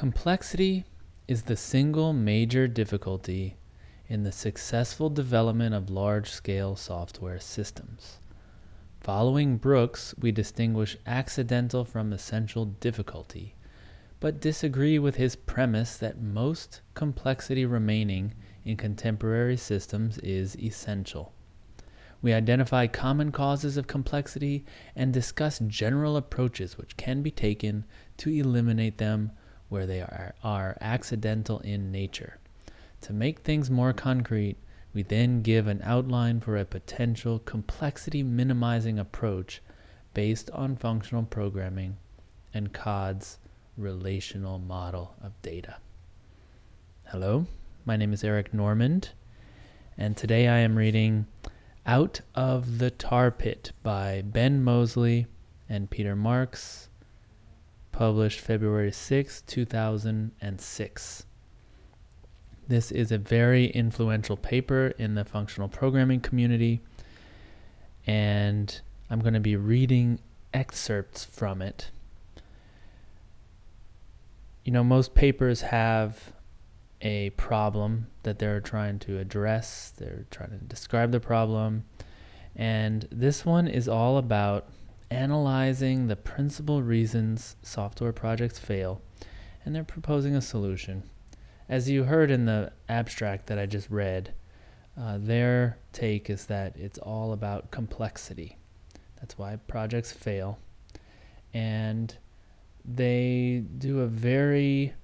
Complexity is the single major difficulty in the successful development of large scale software systems. Following Brooks, we distinguish accidental from essential difficulty, but disagree with his premise that most complexity remaining in contemporary systems is essential. We identify common causes of complexity and discuss general approaches which can be taken to eliminate them where they are, are accidental in nature. To make things more concrete, we then give an outline for a potential complexity minimizing approach based on functional programming and Codd's relational model of data. Hello, my name is Eric Normand, and today I am reading Out of the Tar Pit by Ben Moseley and Peter Marks, published February 6, 2006. This is a very influential paper in the functional programming community, and I'm going to be reading excerpts from it. You know, most papers have a problem that they're trying to address, they're trying to describe the problem, and this one is all about analyzing the principal reasons software projects fail, and they're proposing a solution. As you heard in the abstract that I just read, uh, their take is that it's all about complexity. That's why projects fail. And they do a very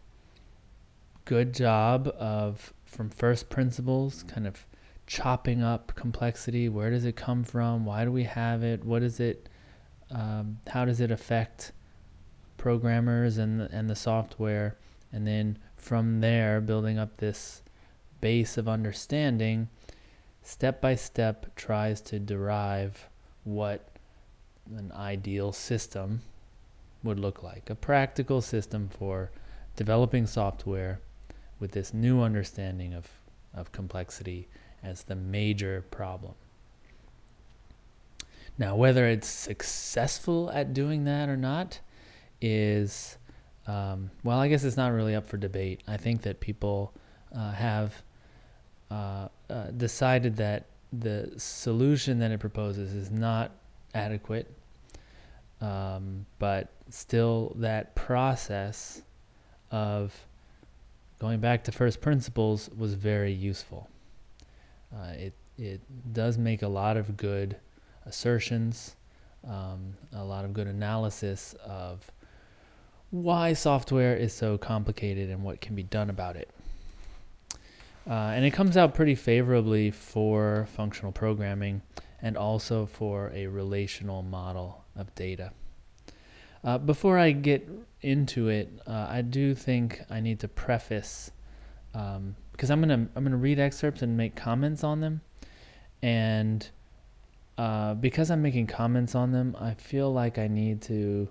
good job of, from first principles, kind of chopping up complexity. Where does it come from? Why do we have it? What is it? Um, how does it affect programmers and and the software? And then from there, building up this base of understanding, step by step tries to derive what an ideal system would look like a practical system for developing software with this new understanding of, of complexity as the major problem. Now, whether it's successful at doing that or not is um, well, I guess it's not really up for debate. I think that people uh, have uh, uh, decided that the solution that it proposes is not adequate, um, but still, that process of going back to first principles was very useful. Uh, it it does make a lot of good assertions, um, a lot of good analysis of why software is so complicated and what can be done about it. Uh, and it comes out pretty favorably for functional programming and also for a relational model of data. Uh, before I get into it, uh, I do think I need to preface um, because I'm gonna I'm gonna read excerpts and make comments on them, and uh, because I'm making comments on them, I feel like I need to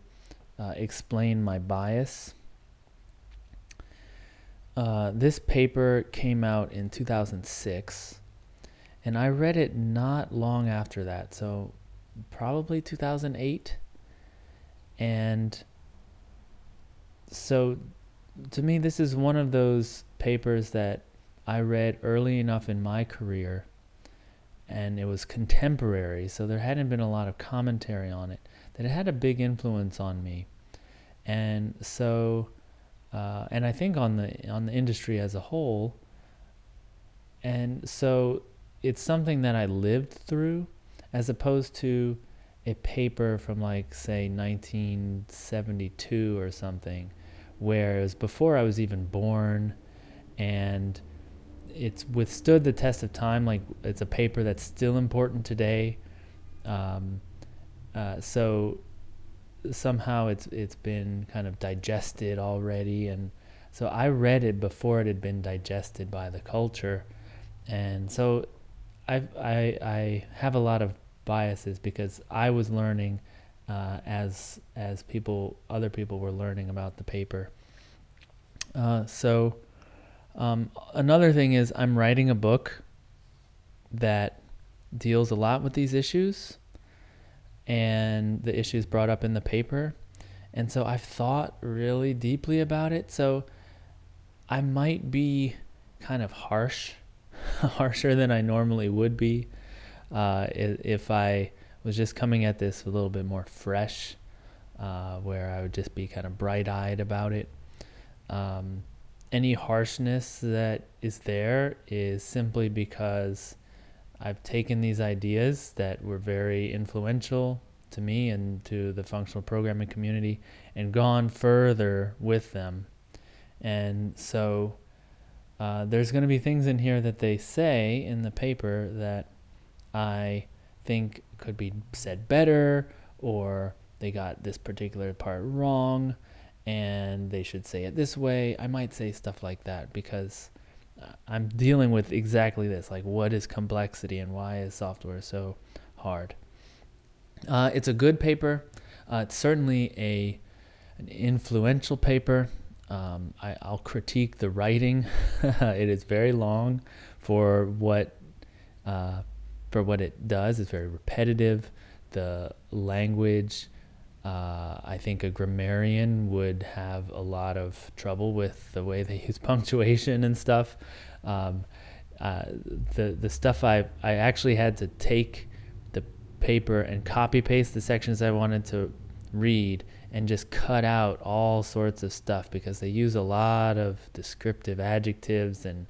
uh, explain my bias. Uh, this paper came out in 2006, and I read it not long after that, so probably 2008. And so to me, this is one of those papers that I read early enough in my career, and it was contemporary, so there hadn't been a lot of commentary on it that it had a big influence on me. And so, uh, and I think on the on the industry as a whole. And so, it's something that I lived through, as opposed to a paper from like say 1972 or something, where it was before I was even born, and it's withstood the test of time. Like it's a paper that's still important today. Um, uh, so somehow it's it's been kind of digested already, and so I read it before it had been digested by the culture, and so I I I have a lot of biases because I was learning uh, as as people other people were learning about the paper. Uh, so um, another thing is I'm writing a book that deals a lot with these issues and the issues brought up in the paper. And so I've thought really deeply about it. So I might be kind of harsh, harsher than I normally would be uh, if I was just coming at this a little bit more fresh, uh, where I would just be kind of bright eyed about it. Um, any harshness that is there is simply because I've taken these ideas that were very influential to me and to the functional programming community and gone further with them. And so uh, there's going to be things in here that they say in the paper that I think could be said better or they got this particular part wrong and they should say it this way. I might say stuff like that because uh, I'm dealing with exactly this like, what is complexity and why is software so hard? Uh, it's a good paper. Uh, it's certainly a an influential paper. Um, I, will critique the writing. it is very long for what uh, for what it does. It's very repetitive. The language uh, I think a grammarian would have a lot of trouble with the way they use punctuation and stuff. Um, uh, the the stuff I I actually had to take the paper and copy paste the sections I wanted to read and just cut out all sorts of stuff because they use a lot of descriptive adjectives and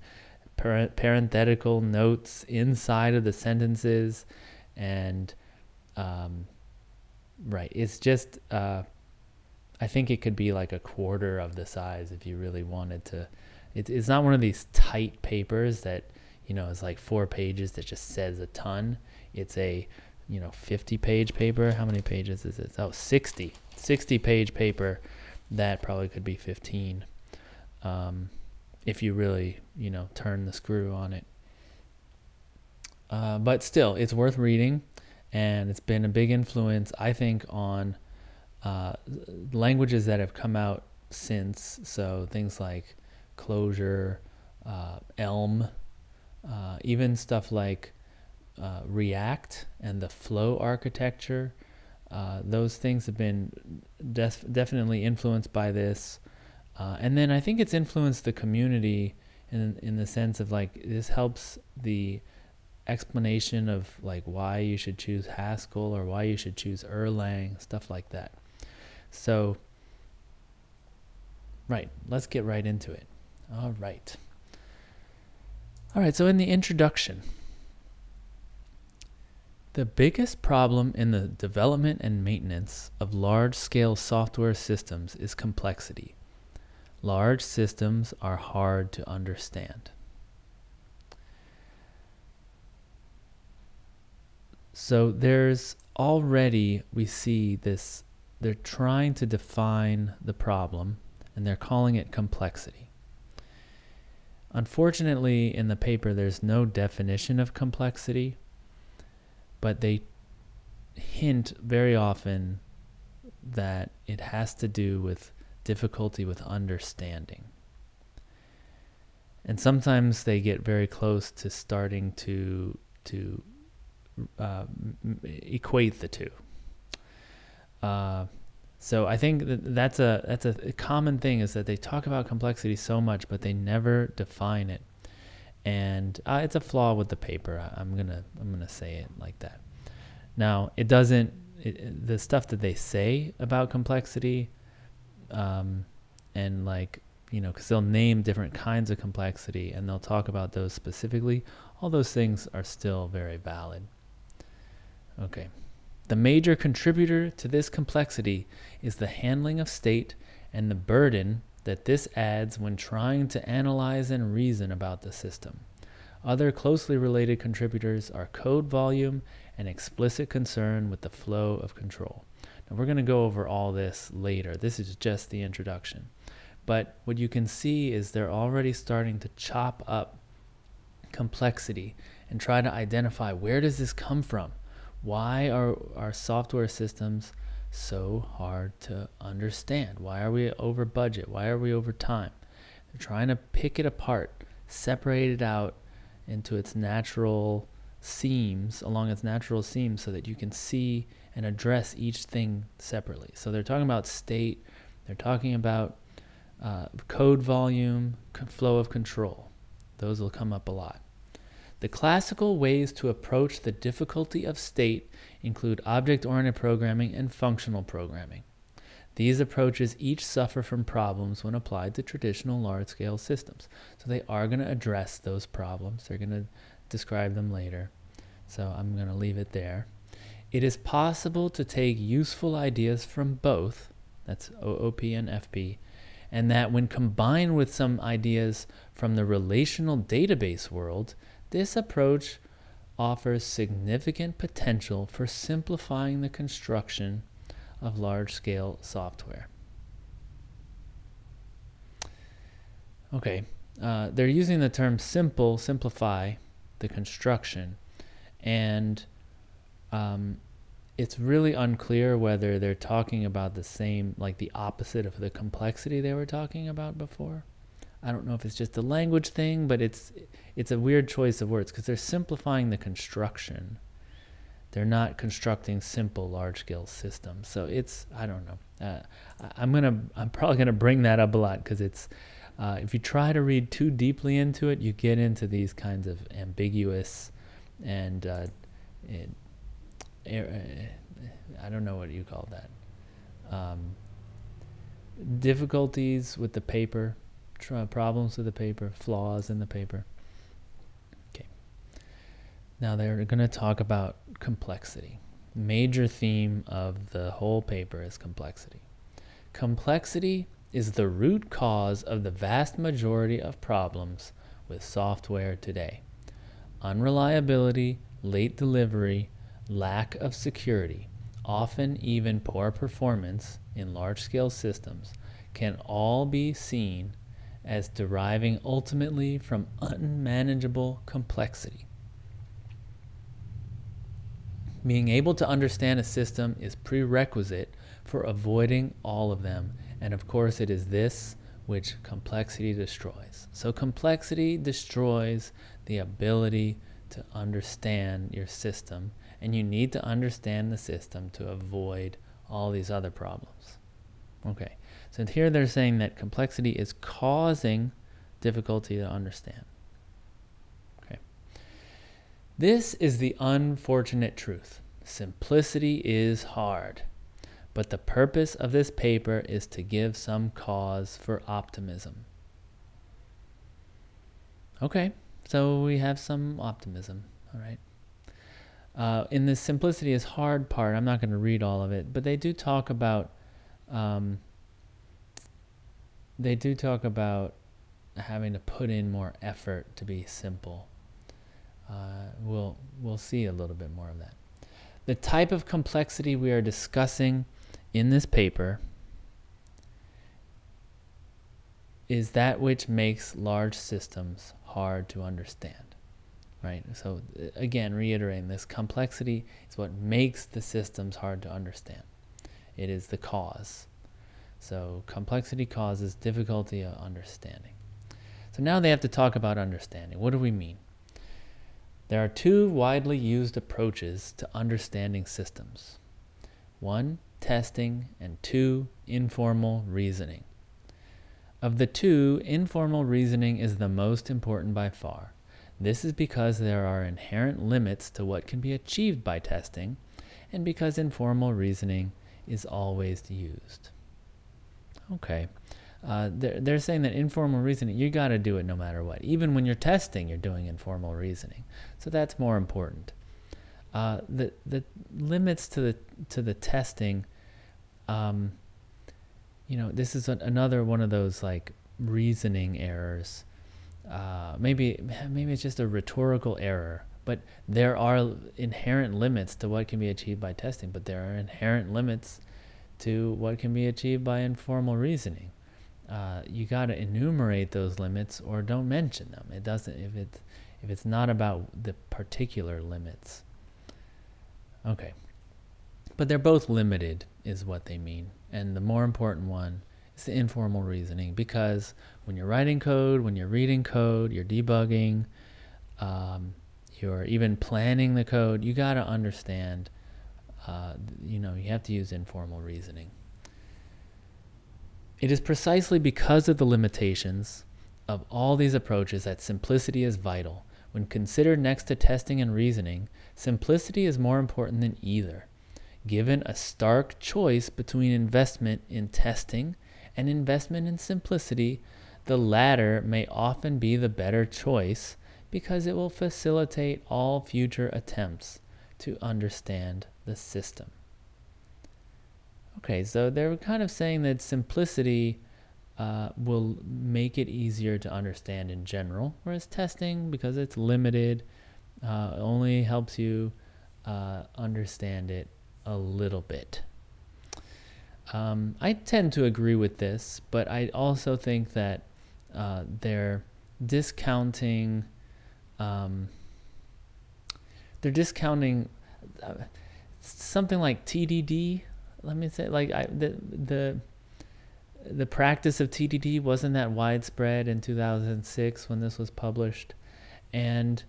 parenthetical notes inside of the sentences and um, Right. It's just, uh, I think it could be like a quarter of the size if you really wanted to. It, it's not one of these tight papers that, you know, is like four pages that just says a ton. It's a, you know, 50 page paper. How many pages is it? Oh, 60. 60 page paper that probably could be 15 um, if you really, you know, turn the screw on it. Uh, but still, it's worth reading and it's been a big influence, I think, on uh, languages that have come out since. So things like Clojure, uh, Elm, uh, even stuff like uh, React and the flow architecture. Uh, those things have been def- definitely influenced by this. Uh, and then I think it's influenced the community in in the sense of like this helps the explanation of like why you should choose Haskell or why you should choose Erlang, stuff like that. So, right, let's get right into it. All right. All right, so in the introduction, the biggest problem in the development and maintenance of large scale software systems is complexity. Large systems are hard to understand. So there's already, we see this, they're trying to define the problem and they're calling it complexity. Unfortunately, in the paper, there's no definition of complexity, but they hint very often that it has to do with difficulty with understanding. And sometimes they get very close to starting to to uh, equate the two. Uh, so I think that that's a that's a common thing is that they talk about complexity so much, but they never define it, and uh, it's a flaw with the paper. I, am gonna I'm gonna say it like that. Now it doesn't it, the stuff that they say about complexity, um, and like you know, because they'll name different kinds of complexity and they'll talk about those specifically. All those things are still very valid. Okay. The major contributor to this complexity is the handling of state and the burden that this adds when trying to analyze and reason about the system. Other closely related contributors are code volume and explicit concern with the flow of control. Now, we're going to go over all this later. This is just the introduction. But what you can see is they're already starting to chop up complexity and try to identify where does this come from? Why are our software systems so hard to understand? Why are we over budget? Why are we over time? They're trying to pick it apart, separate it out into its natural seams, along its natural seams, so that you can see and address each thing separately. So they're talking about state, they're talking about uh, code volume, flow of control. Those will come up a lot. The classical ways to approach the difficulty of state include object oriented programming and functional programming. These approaches each suffer from problems when applied to traditional large scale systems. So they are going to address those problems. They're going to describe them later. So I'm going to leave it there. It is possible to take useful ideas from both, that's OOP and FP, and that when combined with some ideas from the relational database world, this approach offers significant potential for simplifying the construction of large scale software. Okay, uh, they're using the term simple, simplify the construction, and um, it's really unclear whether they're talking about the same, like the opposite of the complexity they were talking about before. I don't know if it's just a language thing, but it's it's a weird choice of words because they're simplifying the construction. They're not constructing simple large scale systems. So it's I don't know. Uh, I'm gonna I'm probably gonna bring that up a lot because it's uh, if you try to read too deeply into it, you get into these kinds of ambiguous and uh, it, I don't know what you call that. Um, difficulties with the paper, problems with the paper, flaws in the paper. Okay. Now they're going to talk about complexity. Major theme of the whole paper is complexity. Complexity is the root cause of the vast majority of problems with software today. Unreliability, late delivery, lack of security, often even poor performance in large scale systems, can all be seen as deriving ultimately from unmanageable complexity. Being able to understand a system is prerequisite for avoiding all of them, and of course, it is this which complexity destroys. So, complexity destroys the ability to understand your system and you need to understand the system to avoid all these other problems. Okay, so here they're saying that complexity is causing difficulty to understand. Okay. This is the unfortunate truth. Simplicity is hard. But the purpose of this paper is to give some cause for optimism. Okay, so we have some optimism, all right? uh, in the simplicity is hard part, I'm not going to read all of it, but they do talk about, um, they do talk about having to put in more effort to be simple. Uh, we'll we'll see a little bit more of that. The type of complexity we are discussing in this paper is that which makes large systems hard to understand right? So again, reiterating this complexity is what makes the systems hard to understand. It is the cause. So complexity causes difficulty of understanding. So now they have to talk about understanding. What do we mean? There are two widely used approaches to understanding systems. One, testing, and two, informal reasoning. Of the two, informal reasoning is the most important by far. This is because there are inherent limits to what can be achieved by testing, and because informal reasoning is always used. Okay. Uh, they're, they're saying that informal reasoning, you got to do it no matter what. Even when you're testing, you're doing informal reasoning. So that's more important. Uh, the, the limits to the, to the testing, um, you know, this is a, another one of those like reasoning errors uh, maybe maybe it's just a rhetorical error but there are inherent limits to what can be achieved by testing but there are inherent limits to what can be achieved by informal reasoning. Uh, you got to enumerate those limits or don't mention them. It doesn't if it if it's not about the particular limits. Okay. But they're both limited is what they mean. And the more important one is the informal reasoning because when you're writing code, when you're reading code, you're debugging, um, you're even planning the code, you got to understand, uh, you know, you have to use informal reasoning. It is precisely because of the limitations of all these approaches that simplicity is vital. When considered next to testing and reasoning, simplicity is more important than either. Given a stark choice between investment in testing and investment in simplicity, the latter may often be the better choice because it will facilitate all future attempts to understand the system. Okay, so they're kind of saying that simplicity uh, will make it easier to understand in general, whereas testing, because it's limited, uh, only helps you uh, understand it a little bit. Um, I tend to agree with this, but I also think that uh, they're discounting. Um, they're discounting uh, something like TDD. Let me say, like I, the the the practice of TDD wasn't that widespread in 2006 when this was published, and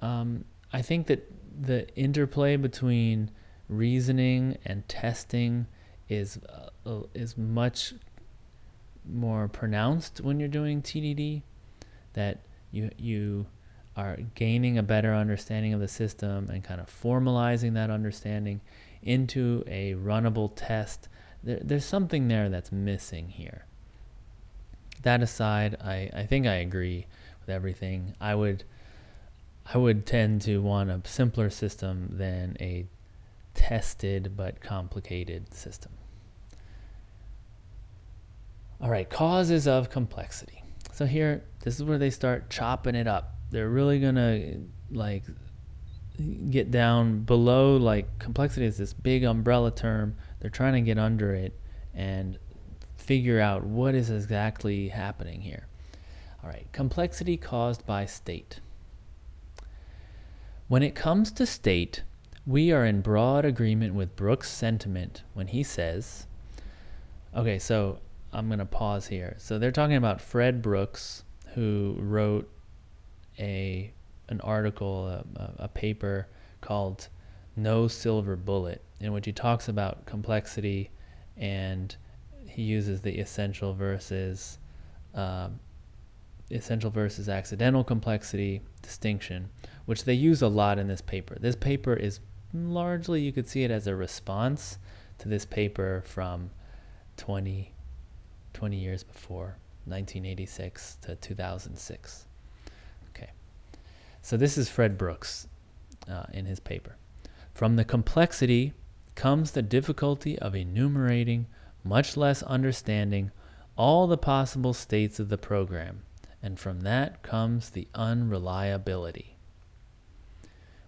um, I think that the interplay between reasoning and testing is uh, is much more pronounced when you're doing TDD. That you you are gaining a better understanding of the system and kind of formalizing that understanding into a runnable test there, there's something there that's missing here. That aside, I, I think I agree with everything. I would I would tend to want a simpler system than a tested but complicated system. All right, causes of complexity. So here, this is where they start chopping it up. They're really gonna like get down below like complexity is this big umbrella term they're trying to get under it and figure out what is exactly happening here. All right, complexity caused by state. When it comes to state, we are in broad agreement with Brooks' sentiment when he says, okay, so I'm going to pause here. So they're talking about Fred Brooks, who wrote a an article, a, a paper called No Silver Bullet in which he talks about complexity and he uses the essential versus um, essential versus accidental complexity distinction, which they use a lot in this paper. This paper is largely, you could see it as a response to this paper from 20, 20 years before, 1986 to 2006. So this is Fred Brooks uh, in his paper. From the complexity comes the difficulty of enumerating, much less understanding, all the possible states of the program, and from that comes the unreliability.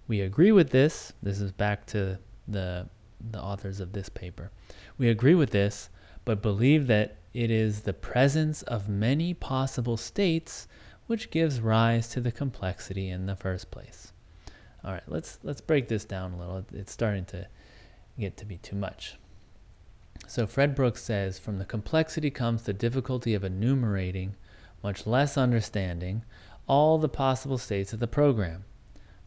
We agree with this. This is back to the, the authors of this paper. We agree with this, but believe that it is the presence of many possible states which gives rise to the complexity in the first place. All right, let's let's break this down a little. It's starting to get to be too much. So Fred Brooks says from the complexity comes the difficulty of enumerating, much less understanding, all the possible states of the program.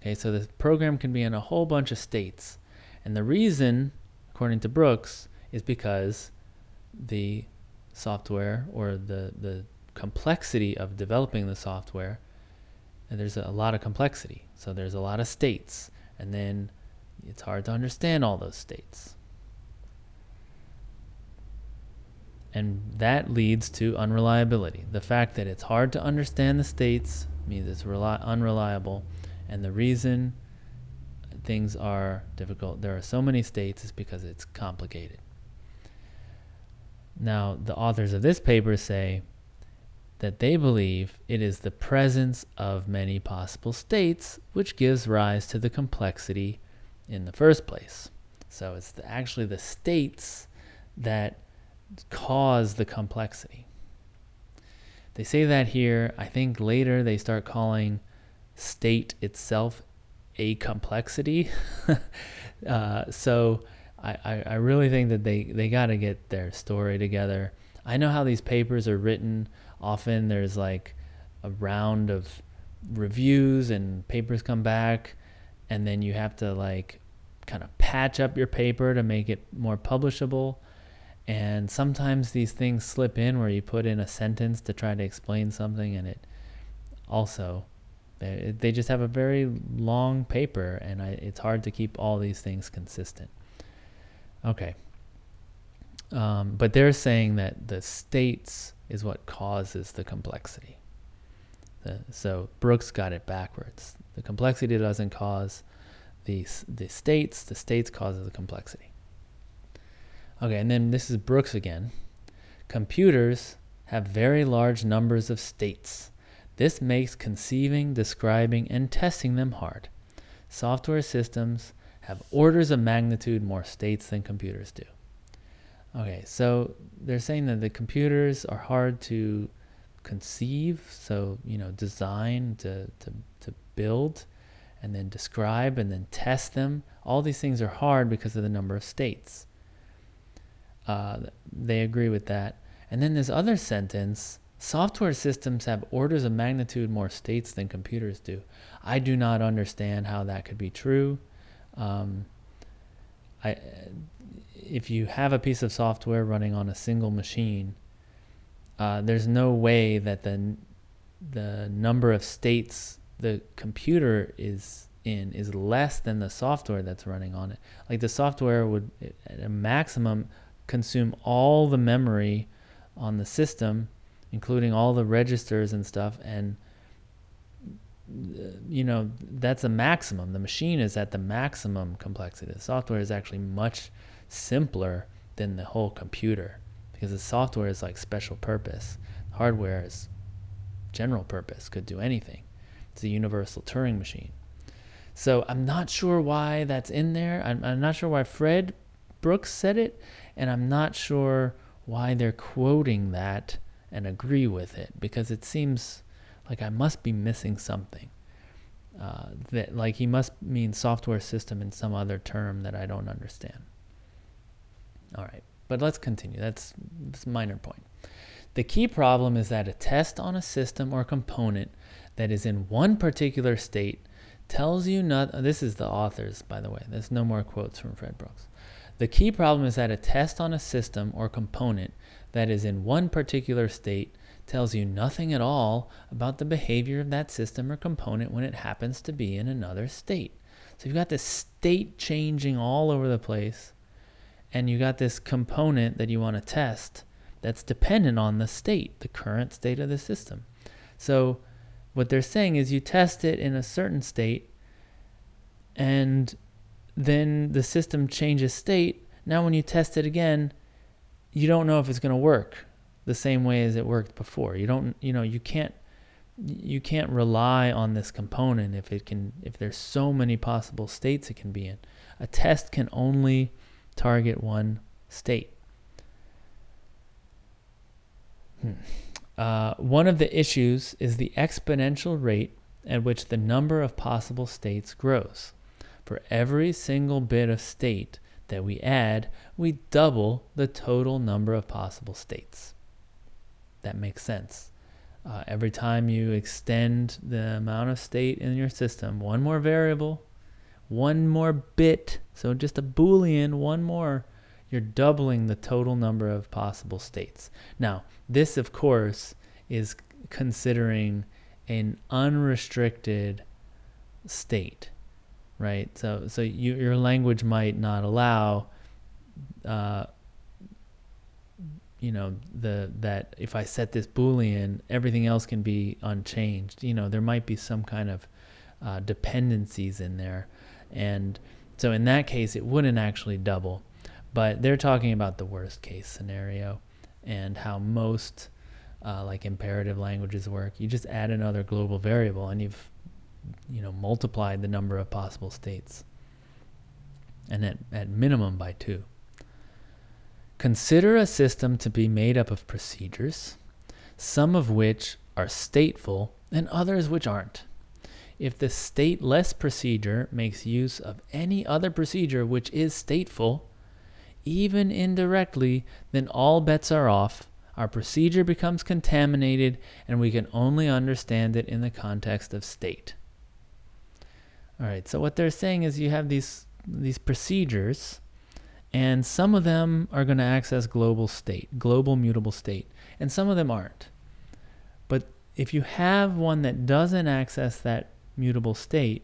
Okay, so the program can be in a whole bunch of states. And the reason, according to Brooks, is because the software or the, the complexity of developing the software, and there's a lot of complexity. So there's a lot of states. And then it's hard to understand all those states. And that leads to unreliability. The fact that it's hard to understand the states means it's reli- unreliable. And the reason things are difficult, there are so many states, is because it's complicated. Now, the authors of this paper say that they believe it is the presence of many possible states which gives rise to the complexity in the first place. So it's the, actually the states that cause the complexity. They say that here. I think later they start calling state itself a complexity. uh, so I, I, I really think that they, they got to get their story together. I know how these papers are written. Often there's like a round of reviews and papers come back and then you have to like kind of patch up your paper to make it more publishable And sometimes these things slip in where you put in a sentence to try to explain something, and it also they, just have a very long paper, and I, it's hard to keep all these things consistent. Okay. Um, but they're saying that the states is what causes the complexity. The, so Brooks got it backwards. The complexity doesn't cause the, the states, the states causes the complexity. Okay, and then this is Brooks again. Computers have very large numbers of states. This makes conceiving, describing, and testing them hard. Software systems have orders of magnitude more states than computers do. Okay, so they're saying that the computers are hard to conceive, so you know, design to, to, to build, and then describe and then test them. All these things are hard because of the number of states. Uh, they agree with that. And then this other sentence software systems have orders of magnitude more states than computers do. I do not understand how that could be true. Um, I, if you have a piece of software running on a single machine, uh, there's no way that the the number of states the computer is in is less than the software that's running on it. Like the software would, at a maximum, consume all the memory on the system, including all the registers and stuff. And, you know, that's a maximum. The machine is at the maximum complexity. The software is actually much simpler than the whole computer because the software is like special purpose. Hardware is general purpose, could do anything. It's a universal Turing machine. So I'm not sure why that's in there. I'm, I'm not sure why Fred Brooks said it, and I'm not sure why they're quoting that and agree with it because it seems like I must be missing something. Uh, that like he must mean software system in some other term that I don't understand. All right, but let's continue. That's, that's a minor point. The key problem is that a test on a system or component that is in one particular state tells you not. This is the authors, by the way. There's no more quotes from Fred Brooks. The key problem is that a test on a system or component that is in one particular state tells you nothing at all about the behavior of that system or component when it happens to be in another state. So you've got this state changing all over the place, and you got this component that you want to test that's dependent on the state, the current state of the system. So what they're saying is you test it in a certain state and then the system changes state. Now, when you test it again, you don't know if it's going to work the same way as it worked before. You don't, you know, you can't, you can't rely on this component if it can, if there's so many possible states it can be in. A test can only target one state. Hmm. Uh, one of the issues is the exponential rate at which the number of possible states grows. For every single bit of state that we add, we double the total number of possible states. That makes sense. Uh, every time you extend the amount of state in your system, one more variable, one more bit, so just a boolean, one more, you're doubling the total number of possible states. Now, this, of course, is considering an unrestricted state right? So so you, your language might not allow, uh, you know, the that if I set this boolean, everything else can be unchanged. You know, there might be some kind of uh, dependencies in there, and so in that case, it wouldn't actually double. But they're talking about the worst case scenario and how most uh, like imperative languages work. You just add another global variable and you've you know, multiplied the number of possible states, and at, at minimum by two. Consider a system to be made up of procedures, some of which are stateful and others which aren't. If the stateless procedure makes use of any other procedure which is stateful, even indirectly, then all bets are off. Our procedure becomes contaminated, and we can only understand it in the context of state. All right. So what they're saying is you have these these procedures, And some of them are going to access global state, global mutable state, and some of them aren't. But if you have one that doesn't access that mutable state,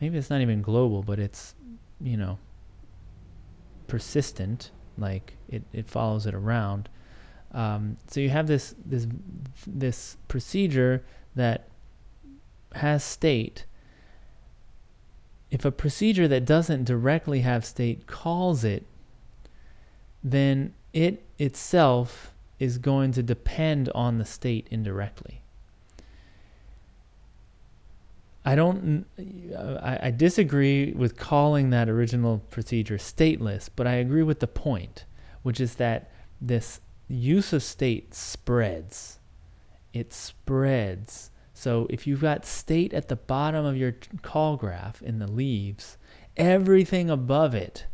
maybe it's not even global, but it's, you know, persistent, like it, it follows it around. Um, so you have this this this procedure that has state. If a procedure that doesn't directly have state calls it, then it itself is going to depend on the state indirectly. I don't. I, I, disagree with calling that original procedure stateless, but I agree with the point, which is that this use of state spreads. It spreads. So if you've got state at the bottom of your call graph in the leaves, everything above it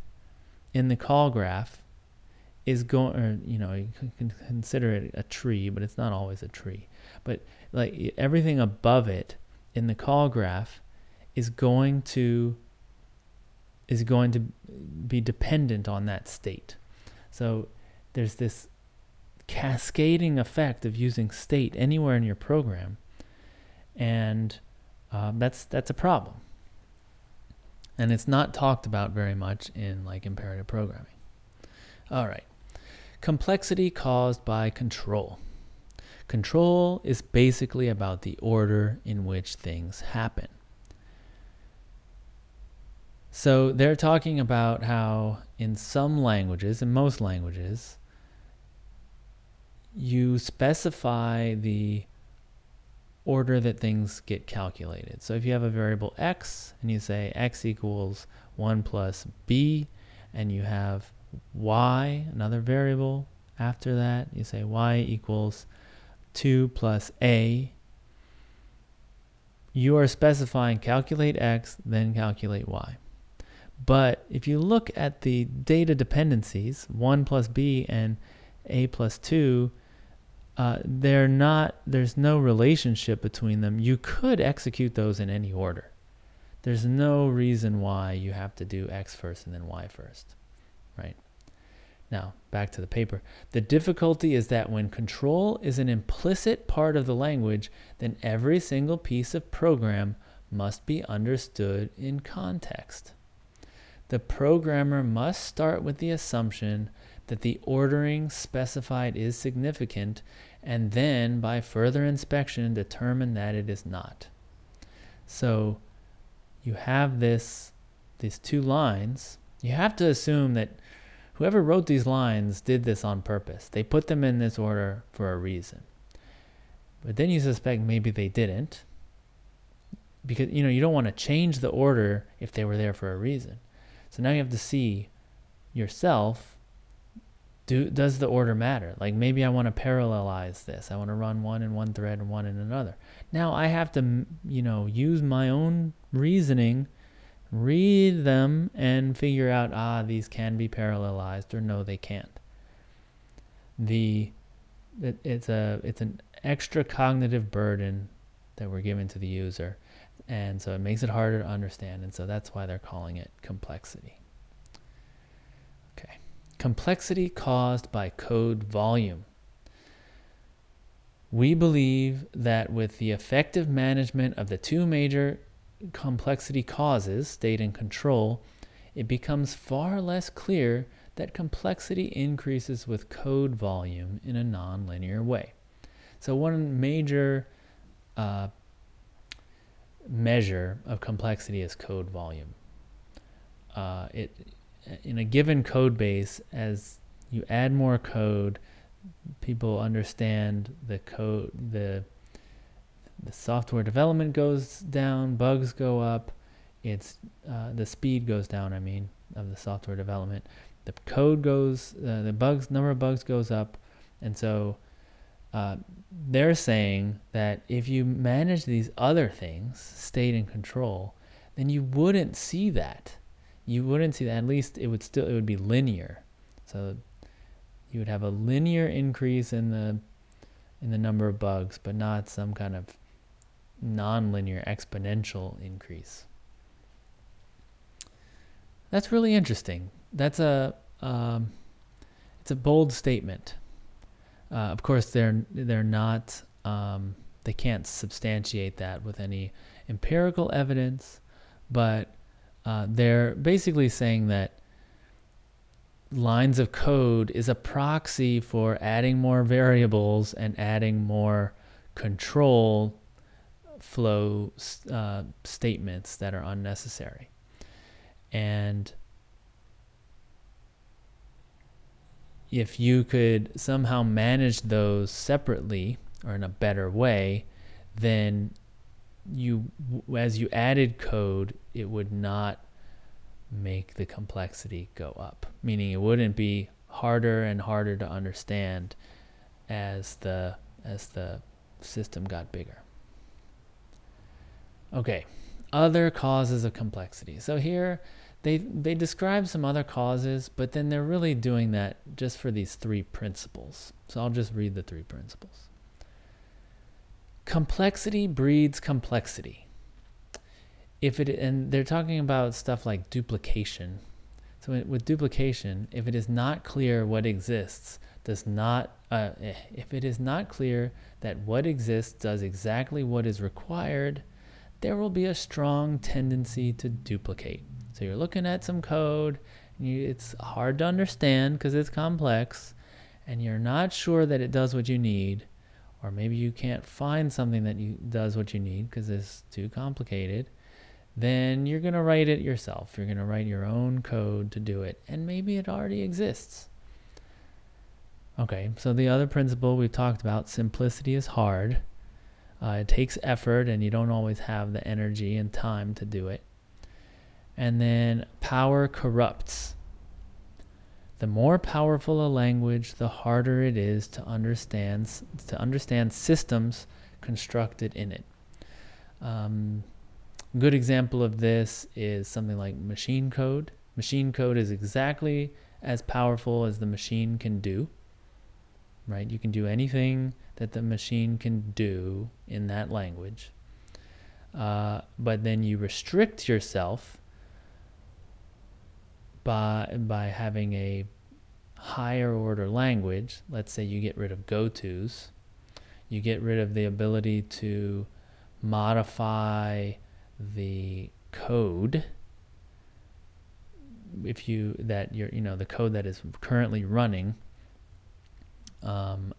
in the call graph is going. Or, you know, you can consider it a tree, but it's not always a tree. But like everything above it in the call graph is going to is going to be dependent on that state. So there's this cascading effect of using state anywhere in your program, and um, that's that's a problem. And it's not talked about very much in like imperative programming. All right, complexity caused by control. Control is basically about the order in which things happen. So they're talking about how in some languages, in most languages, you specify the order that things get calculated. So if you have a variable x and you say x equals 1 plus b, and you have y, another variable after that, you say y equals 2 plus a, you are specifying calculate x, then calculate y. But if you look at the data dependencies, 1 plus b and a plus 2, uh, they're not, there's no relationship between them. You could execute those in any order. There's no reason why you have to do x first and then y first, right? Now, back to the paper. The difficulty is that when control is an implicit part of the language, then every single piece of program must be understood in context. The programmer must start with the assumption that the ordering specified is significant and then by further inspection determine that it is not. So you have this these two lines. You have to assume that Whoever wrote these lines did this on purpose. They put them in this order for a reason. But then you suspect maybe they didn't. Because you know, you don't want to change the order if they were there for a reason. So now you have to see yourself do does the order matter? Like maybe I want to parallelize this. I want to run one in one thread and one in another. Now I have to, you know, use my own reasoning read them and figure out ah these can be parallelized or no they can't the it, it's a it's an extra cognitive burden that we're giving to the user and so it makes it harder to understand and so that's why they're calling it complexity complexity caused by code volume we believe that with the effective management of the two major complexity causes, state and control, it becomes far less clear that complexity increases with code volume in a nonlinear way. So, one major uh, measure of complexity is code volume. Uh, it in a given code base, as you add more code, people understand the code the the software development goes down, bugs go up, it's uh, the speed goes down. I mean, of the software development, the code goes, uh, the bugs number of bugs goes up, and so uh, they're saying that if you manage these other things, state and control, then you wouldn't see that. You wouldn't see that. At least it would still it would be linear. So you would have a linear increase in the in the number of bugs, but not some kind of nonlinear exponential increase. That's really interesting. that's a um, it's a bold statement. Uh, of course, they're they're not um, they can't substantiate that with any empirical evidence, but uh, they're basically saying that lines of code is a proxy for adding more variables and adding more control flow uh, statements that are unnecessary. And if you could somehow manage those separately or in a better way, then you as you added code, it would not make the complexity go up, meaning it wouldn't be harder and harder to understand as the as the system got bigger. Okay, other causes of complexity. So here they they describe some other causes, but then they're really doing that just for these three principles. So I'll just read the three principles. Complexity breeds complexity. If it and they're talking about stuff like duplication. So with duplication, if it is not clear what exists, does not uh, eh, if it is not clear that what exists does exactly what is required, there will be a strong tendency to duplicate. So you're looking at some code, and you, it's hard to understand because it's complex, and you're not sure that it does what you need, or maybe you can't find something that you, does what you need because it's too complicated. Then you're going to write it yourself. You're going to write your own code to do it, and maybe it already exists. Okay, so the other principle we've talked about simplicity is hard. Uh, it takes effort, and you don't always have the energy and time to do it. And then power corrupts. The more powerful a language, the harder it is to understand to understand systems constructed in it. Um, good example of this is something like machine code. Machine code is exactly as powerful as the machine can do. Right? You can do anything that the machine can do in that language. Uh, but then you restrict yourself by by having a higher order language. Let's say you get rid of gotos, you get rid of the ability to modify the code if you that you're you know the code that is currently running um,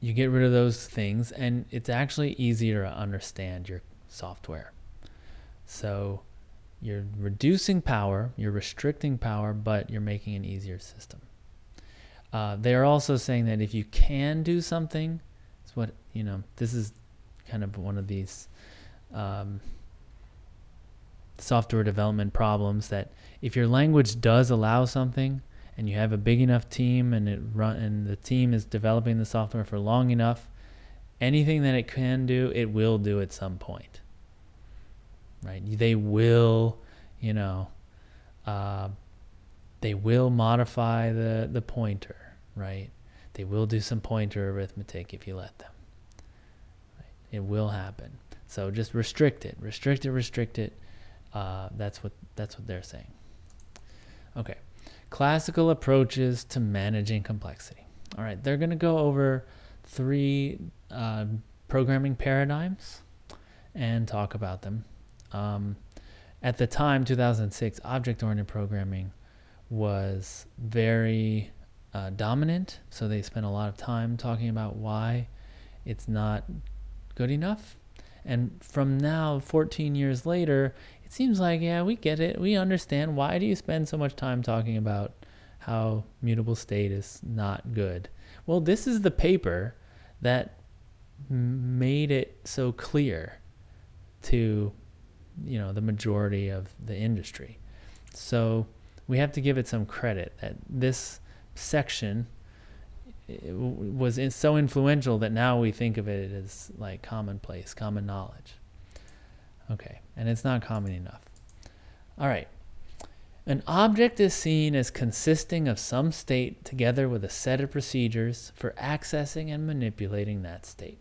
you get rid of those things and it's actually easier to understand your software. So you're reducing power, you're restricting power, but you're making an easier system. Uh, they are also saying that if you can do something, it's what, you know, this is kind of one of these um, software development problems that if your language does allow something, and you have a big enough team and it run and the team is developing the software for long enough, anything that it can do, it will do at some point. Right? They will, you know, uh, they will modify the the pointer, right? They will do some pointer arithmetic if you let them. Right? It will happen. So just restrict it, restrict it, restrict it. Uh, that's what that's what they're saying. Okay classical approaches to managing complexity. All right, they're going to go over three uh, programming paradigms and talk about them. Um, at the time, 2006, object oriented programming was very uh, dominant, so they spent a lot of time talking about why it's not good enough. And from now, 14 years later, it seems like, yeah, we get it. We understand. Why do you spend so much time talking about how mutable state is not good? Well, this is the paper that made it so clear to you know the majority of the industry. So we have to give it some credit that this section was so influential that now we think of it as like commonplace, common knowledge. Okay, and it's not common enough. All right. An object is seen as consisting of some state together with a set of procedures for accessing and manipulating that state.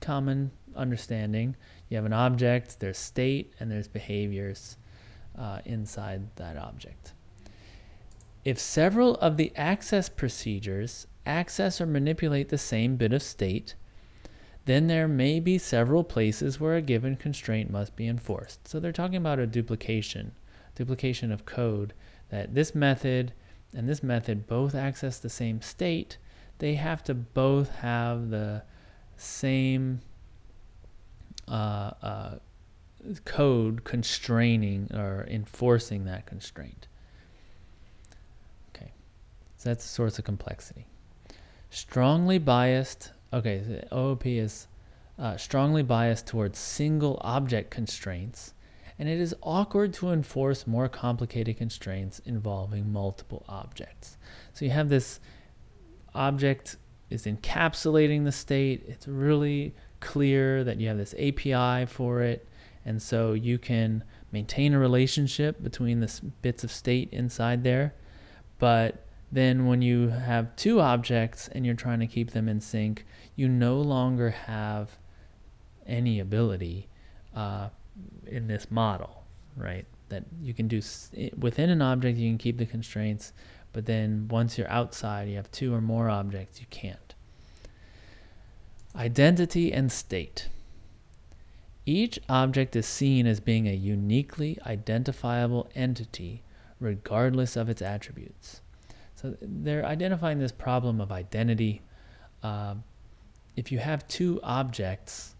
Common understanding. You have an object, there's state, and there's behaviors uh, inside that object. if several of the access procedures access or manipulate the same bit of state, then there may be several places where a given constraint must be enforced. So they're talking about a duplication, duplication of code, that this method and this method both access the same state. They have to both have the same uh, uh, code constraining or enforcing that constraint. Okay, so that's a source of complexity. Strongly biased Okay, so OOP is uh, strongly biased towards single object constraints, and it is awkward to enforce more complicated constraints involving multiple objects. So you have this object is encapsulating the state. It's really clear that you have this API for it, and so you can maintain a relationship between the bits of state inside there, but then when you have two objects and you're trying to keep them in sync, you no longer have any ability uh, in this model, right? That you can do within an object, you can keep the constraints, but then once you're outside, you have two or more objects, you can't. Identity and state. Each object is seen as being a uniquely identifiable entity regardless of its attributes. So they're identifying this problem of identity. Uh, if you have two objects,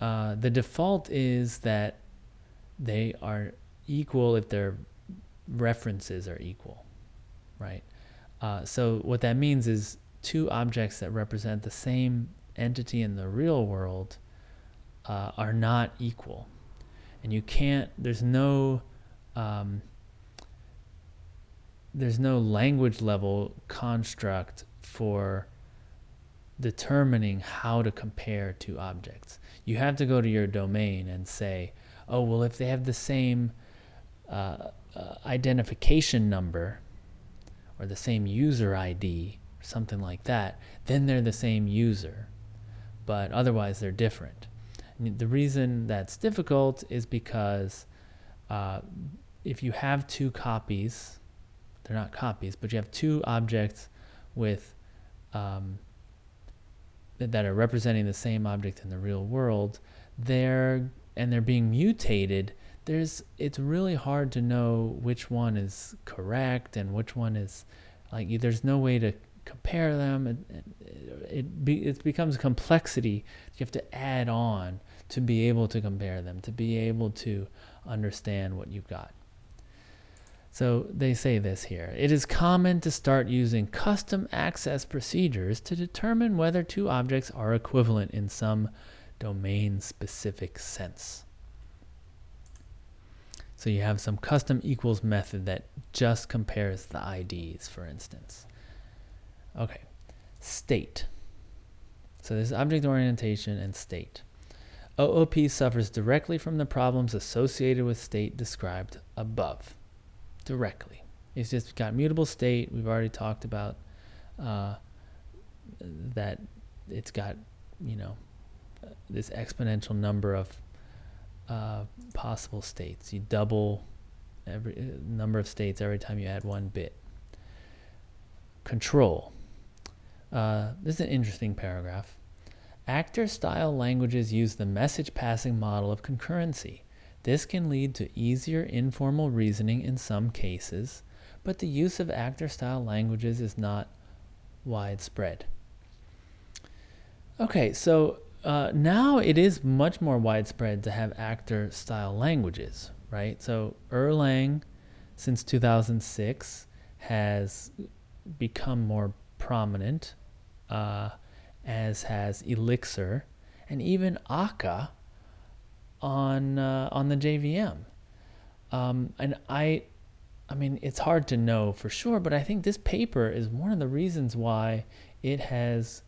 uh, the default is that they are equal if their references are equal, right? Uh, so what that means is two objects that represent the same entity in the real world uh, are not equal, and you can't. There's no um, there's no language level construct for determining how to compare two objects. You have to go to your domain and say, oh, well, if they have the same uh, uh, identification number or the same user ID or something like that, then they're the same user. But otherwise, they're different. And the reason that's difficult is because uh, if you have two copies they're not copies, but you have two objects with um, that are representing the same object in the real world. They're and they're being mutated. There's it's really hard to know which one is correct and which one is like there's no way to compare them. It uh, it, be, it becomes complexity you have to add on to be able to compare them, to be able to understand what you've got. So they say this here. It is common to start using custom access procedures to determine whether two objects are equivalent in some domain specific sense. So you have some custom equals method that just compares the IDs, for instance. Okay, state. So this is object orientation and state. OOP suffers directly from the problems associated with state described above directly. It's just got mutable state. We've already talked about uh, that it's got, you know, this exponential number of uh, possible states. You double every uh, number of states every time you add one bit. Control. Uh, this is an interesting paragraph. Actor style languages use the message passing model of concurrency. This can lead to easier informal reasoning in some cases, but the use of actor style languages is not widespread. Okay, so uh, now it is much more widespread to have actor style languages, right? So Erlang, since 2006, has become more prominent, uh, as has Elixir, and even Akka on uh, on the JVM. Um, and I, I mean, it's hard to know for sure, but I think this paper is one of the reasons why it has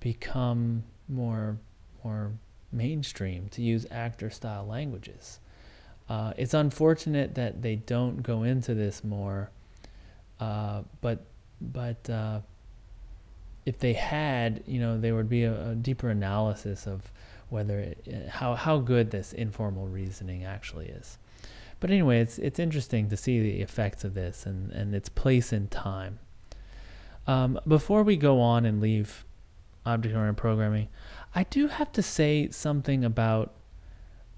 become more more mainstream to use actor style languages. Uh, it's unfortunate that they don't go into this more, uh, but but uh, if they had, you know, there would be a, a deeper analysis of whether it, how how good this informal reasoning actually is. but anyway, it's it's interesting to see the effects of this and and its place in time. Um, before we go on and leave object-oriented programming, I do have to say something about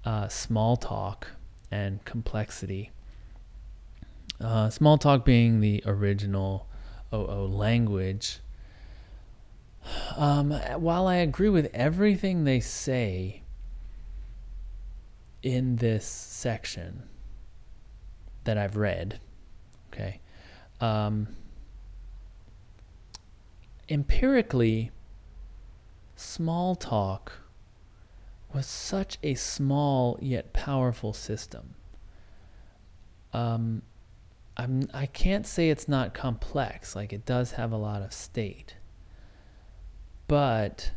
uh, Smalltalk and complexity. Uh, Smalltalk being the original OO language. Um, while I agree with everything they say in this section that I've read, okay, um, empirically, Smalltalk was such a small yet powerful system. Um, I'm, I can't say it's not complex, like it does have a lot of state. But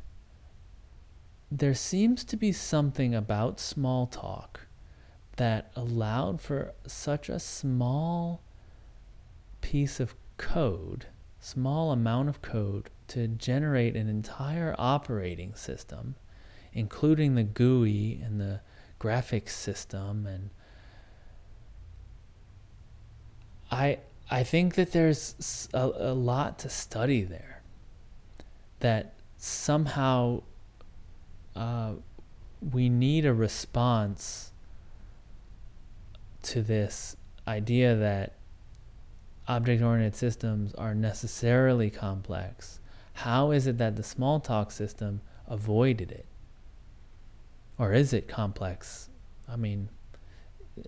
there seems to be something about Smalltalk that allowed for such a small piece of code, small amount of code, to generate an entire operating system, including the GUI and the graphics system and I I think that there's a, a lot to study there. That somehow uh, we need a response to this idea that object-oriented systems are necessarily complex. How is it that the Smalltalk system avoided it? Or is it complex? I mean,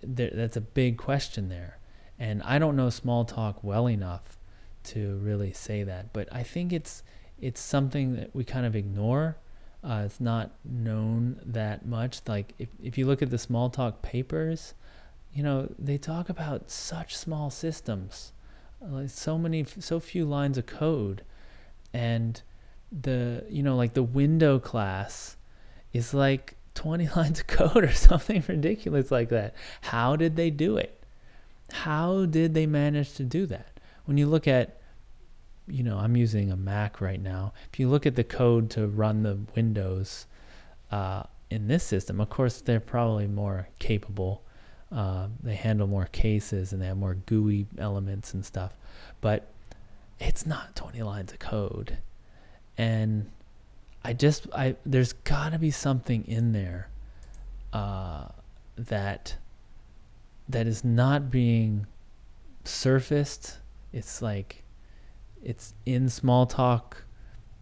there, that's a big question there. And I don't know Smalltalk well enough to really say that, but I think it's it's something that we kind of ignore. Uh, it's not known that much. Like if if you look at the Smalltalk papers, you know they talk about such small systems, like so many so few lines of code, and the you know like the window class is like 20 lines of code or something ridiculous like that. How did they do it? How did they manage to do that? When you look at, you know, I'm using a Mac right now. If you look at the code to run the Windows uh, in this system, of course, they're probably more capable. Uh, they handle more cases and they have more GUI elements and stuff. But it's not 20 lines of code. And I just, I there's got to be something in there uh, that that is not being surfaced. It's like it's in Smalltalk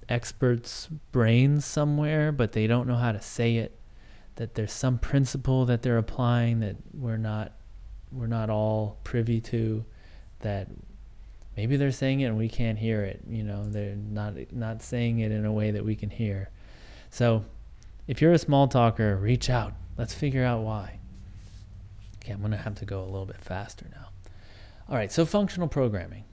experts' brains somewhere, but they don't know how to say it. That there's some principle that they're applying that we're not we're not all privy to. That maybe they're saying it and we can't hear it. You know, they're not not saying it in a way that we can hear. So, if you're a Smalltalker, reach out. Let's figure out why. Okay, I'm to have to go a little bit faster now. All right, so functional programming.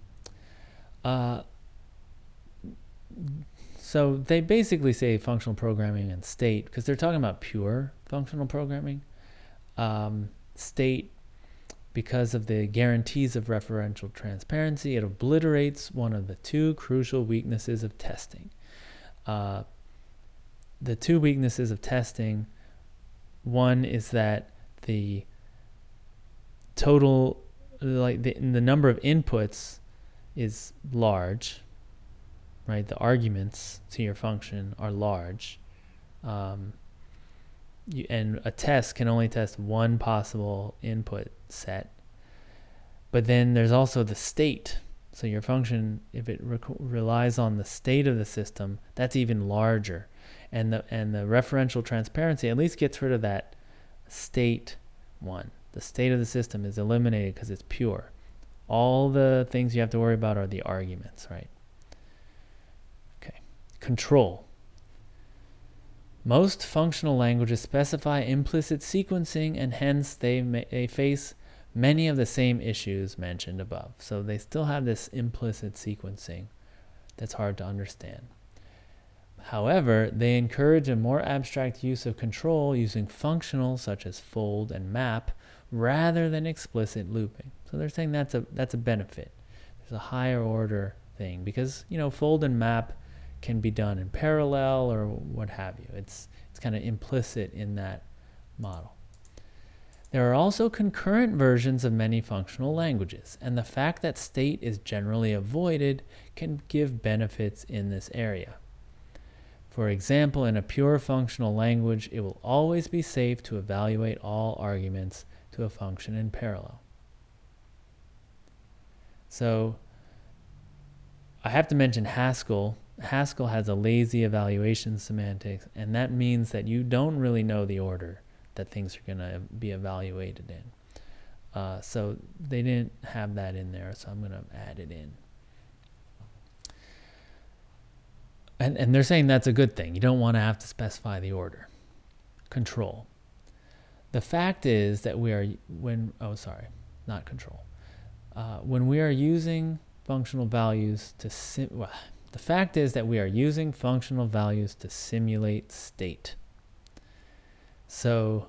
So they basically say functional programming and state because they're talking about pure functional programming. Um, state, because of the guarantees of referential transparency, it obliterates one of the two crucial weaknesses of testing. Uh, the two weaknesses of testing one is that the total like the, the number of inputs is large right? The arguments to your function are large. Um, you, and a test can only test one possible input set. But then there's also the state. So your function if it rec- relies on the state of the system that's even larger. And the and the referential transparency at least gets rid of that state one. The state of the system is eliminated because it's pure. All the things you have to worry about are the arguments, right? Okay. Control. Most functional languages specify implicit sequencing and hence they, may, they face many of the same issues mentioned above. So they still have this implicit sequencing that's hard to understand. However, they encourage a more abstract use of control using functionals such as fold and map rather than explicit looping. So they're saying that's a that's a benefit. There's a higher order thing because you know fold and map can be done in parallel or what have you. It's it's kind of implicit in that model. There are also concurrent versions of many functional languages, and the fact that state is generally avoided can give benefits in this area. For example, in a pure functional language, it will always be safe to evaluate all arguments to a function in parallel. So I have to mention Haskell. Haskell has a lazy evaluation semantics, and that means that you don't really know the order that things are going to be evaluated in. Uh, so they didn't have that in there, so I'm going to add it in. And, and they're saying that's a good thing. You don't want to have to specify the order. Control. The fact is that we are, when, oh, sorry, not control. Uh, when we are using functional values to, sim- well, the fact is that we are using functional values to simulate state. So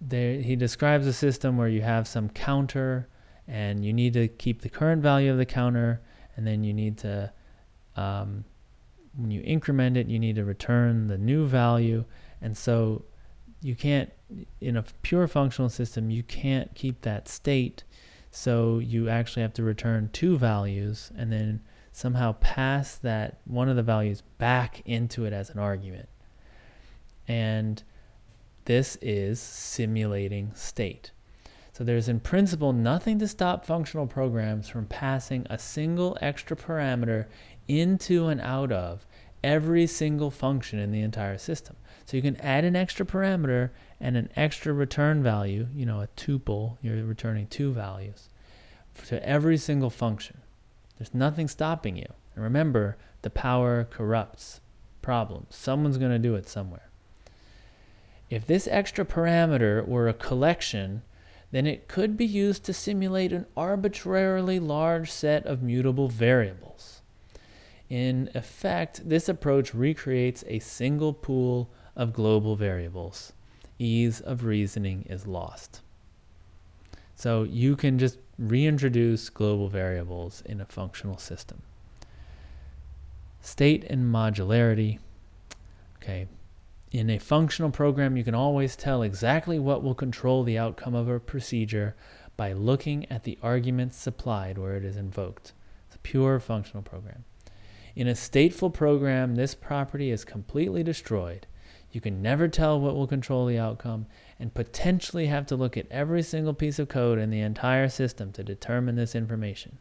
there, he describes a system where you have some counter and you need to keep the current value of the counter and then you need to um, when you increment it, you need to return the new value. And so you can't, in a pure functional system, you can't keep that state. So you actually have to return two values and then somehow pass that one of the values back into it as an argument. And this is simulating state. So there's in principle nothing to stop functional programs from passing a single extra parameter into and out of every single function in the entire system. So you can add an extra parameter and an extra return value, you know, a tuple, you're returning two values to every single function. There's nothing stopping you. And remember, the power corrupts problems. Someone's going to do it somewhere. If this extra parameter were a collection, then it could be used to simulate an arbitrarily large set of mutable variables. In effect, this approach recreates a single pool of global variables. Ease of reasoning is lost. So you can just reintroduce global variables in a functional system. State and modularity. Okay. In a functional program, you can always tell exactly what will control the outcome of a procedure by looking at the arguments supplied where it is invoked. It's a pure functional program. In a stateful program, this property is completely destroyed. You can never tell what will control the outcome and potentially have to look at every single piece of code in the entire system to determine this information.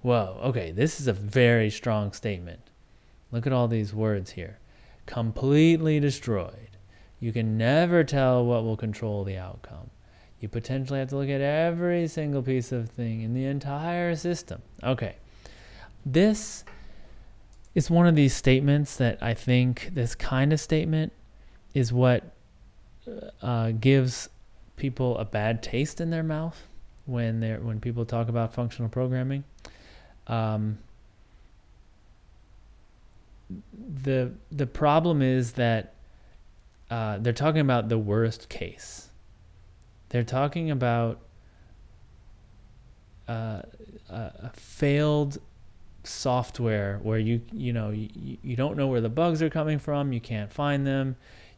Whoa, okay, this is a very strong statement. Look at all these words here. Completely destroyed. You can never tell what will control the outcome. You potentially have to look at every single piece of thing in the entire system. Okay. This is one of these statements that I think this kind of statement is what uh, gives people a bad taste in their mouth when they when people talk about functional programming. Um, the the problem is that uh, they're talking about the worst case. They're talking about uh, a failed software where you you know you, you don't know where the bugs are coming from you can't find them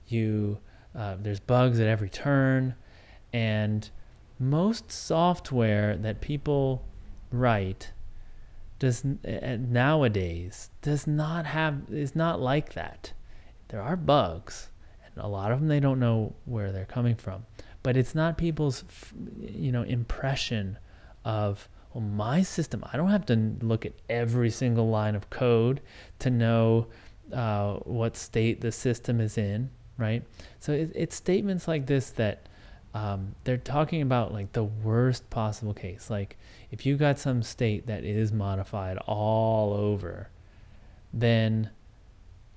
you uh, there's bugs at every turn. And most software that people write does nowadays does not have is not like that. There are bugs and a lot of them they don't know where they're coming from. But it's not people's you know impression of well, my system, I don't have to look at every single line of code to know uh, what state the system is in, right? So it, it's statements like this that um, they're talking about like the worst possible case. Like if you got some state that is modified all over, then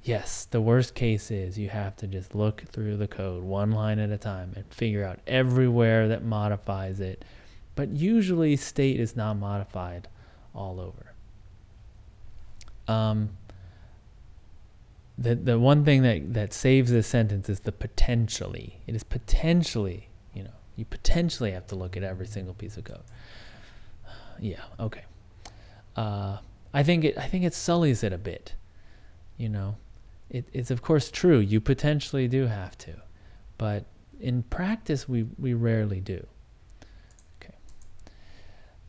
yes, the worst case is you have to just look through the code one line at a time and figure out everywhere that modifies it but usually state is not modified all over. Um, the the one thing that that saves this sentence is the potentially. It is potentially, you know, you potentially have to look at every single piece of code. Yeah, okay. Uh, I think it I think it sullies it a bit. You know, it, it's of course true. You potentially do have to, but in practice, we, we rarely do.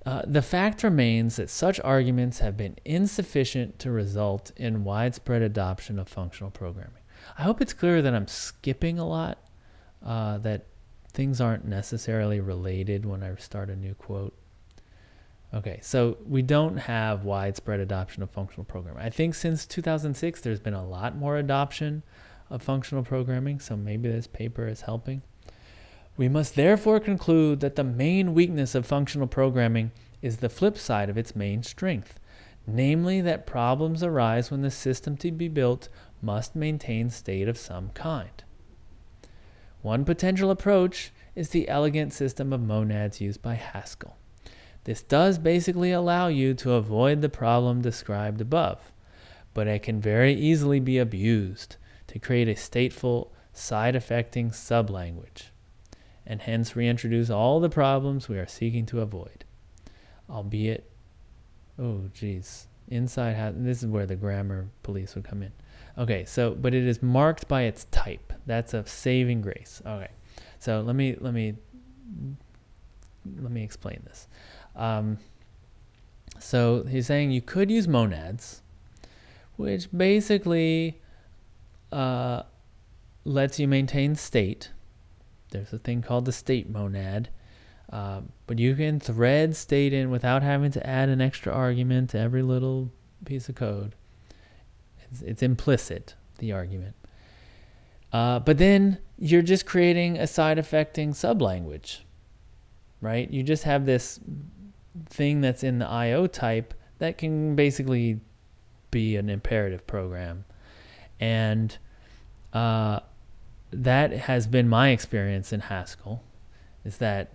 Uh, the fact remains that such arguments have been insufficient to result in widespread adoption of functional programming. I hope it's clear that I'm skipping a lot, uh, that things aren't necessarily related when I start a new quote. Okay, so we don't have widespread adoption of functional programming. I think since 2006, there's been a lot more adoption of functional programming, so maybe this paper is helping. We must therefore conclude that the main weakness of functional programming is the flip side of its main strength, namely that problems arise when the system to be built must maintain state of some kind. One potential approach is the elegant system of monads used by Haskell. This does basically allow you to avoid the problem described above, but it can very easily be abused to create a stateful, side-effecting sublanguage, and hence reintroduce all the problems we are seeking to avoid. Albeit, oh geez, inside has, this is where the grammar police would come in. Okay, so but it is marked by its type. That's a saving grace. Okay, so let me let me let me explain this. Um, so he's saying you could use monads, which basically uh, lets you maintain state. There's a thing called the state monad. Uh, but you can thread state in without having to add an extra argument to every little piece of code. It's, it's implicit, the argument. Uh, but then you're just creating a side effecting sublanguage, right? You just have this thing that's in the IO type that can basically be an imperative program and uh, that has been my experience in Haskell, is that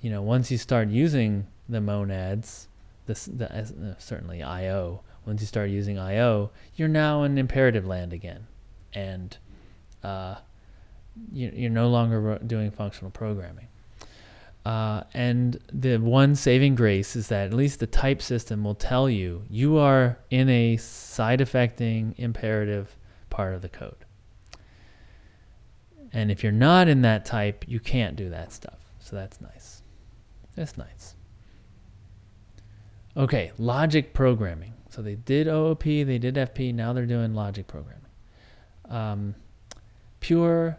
you know once you start using the monads, the, uh, certainly I/O. Once you start using I/O, you're now in imperative land again, and uh, you, you're no longer doing functional programming. Uh, and the one saving grace is that at least the type system will tell you you are in a side effecting imperative part of the code. And if you're not in that type, you can't do that stuff. So that's nice. That's nice. Okay, logic programming. So they did OOP, they did FP, now they're doing logic programming. Um, pure,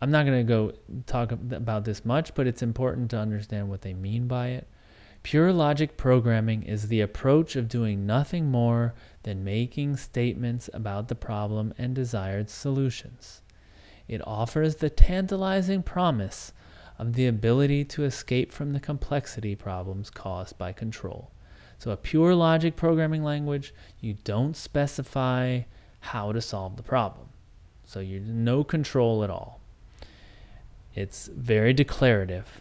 I'm not going to go talk about this much, but it's important to understand what they mean by it. Pure logic programming is the approach of doing nothing more than making statements about the problem and desired solutions. It offers the tantalizing promise of the ability to escape from the complexity problems caused by control. So, a pure logic programming language, you don't specify how to solve the problem. So, you're no control at all. It's very declarative.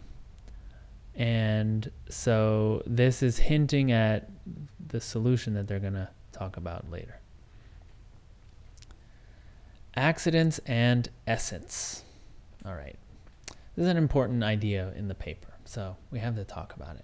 And so, this is hinting at the solution that they're going to talk about later. Accidents and essence. All right. This is an important idea in the paper, so we have to talk about it.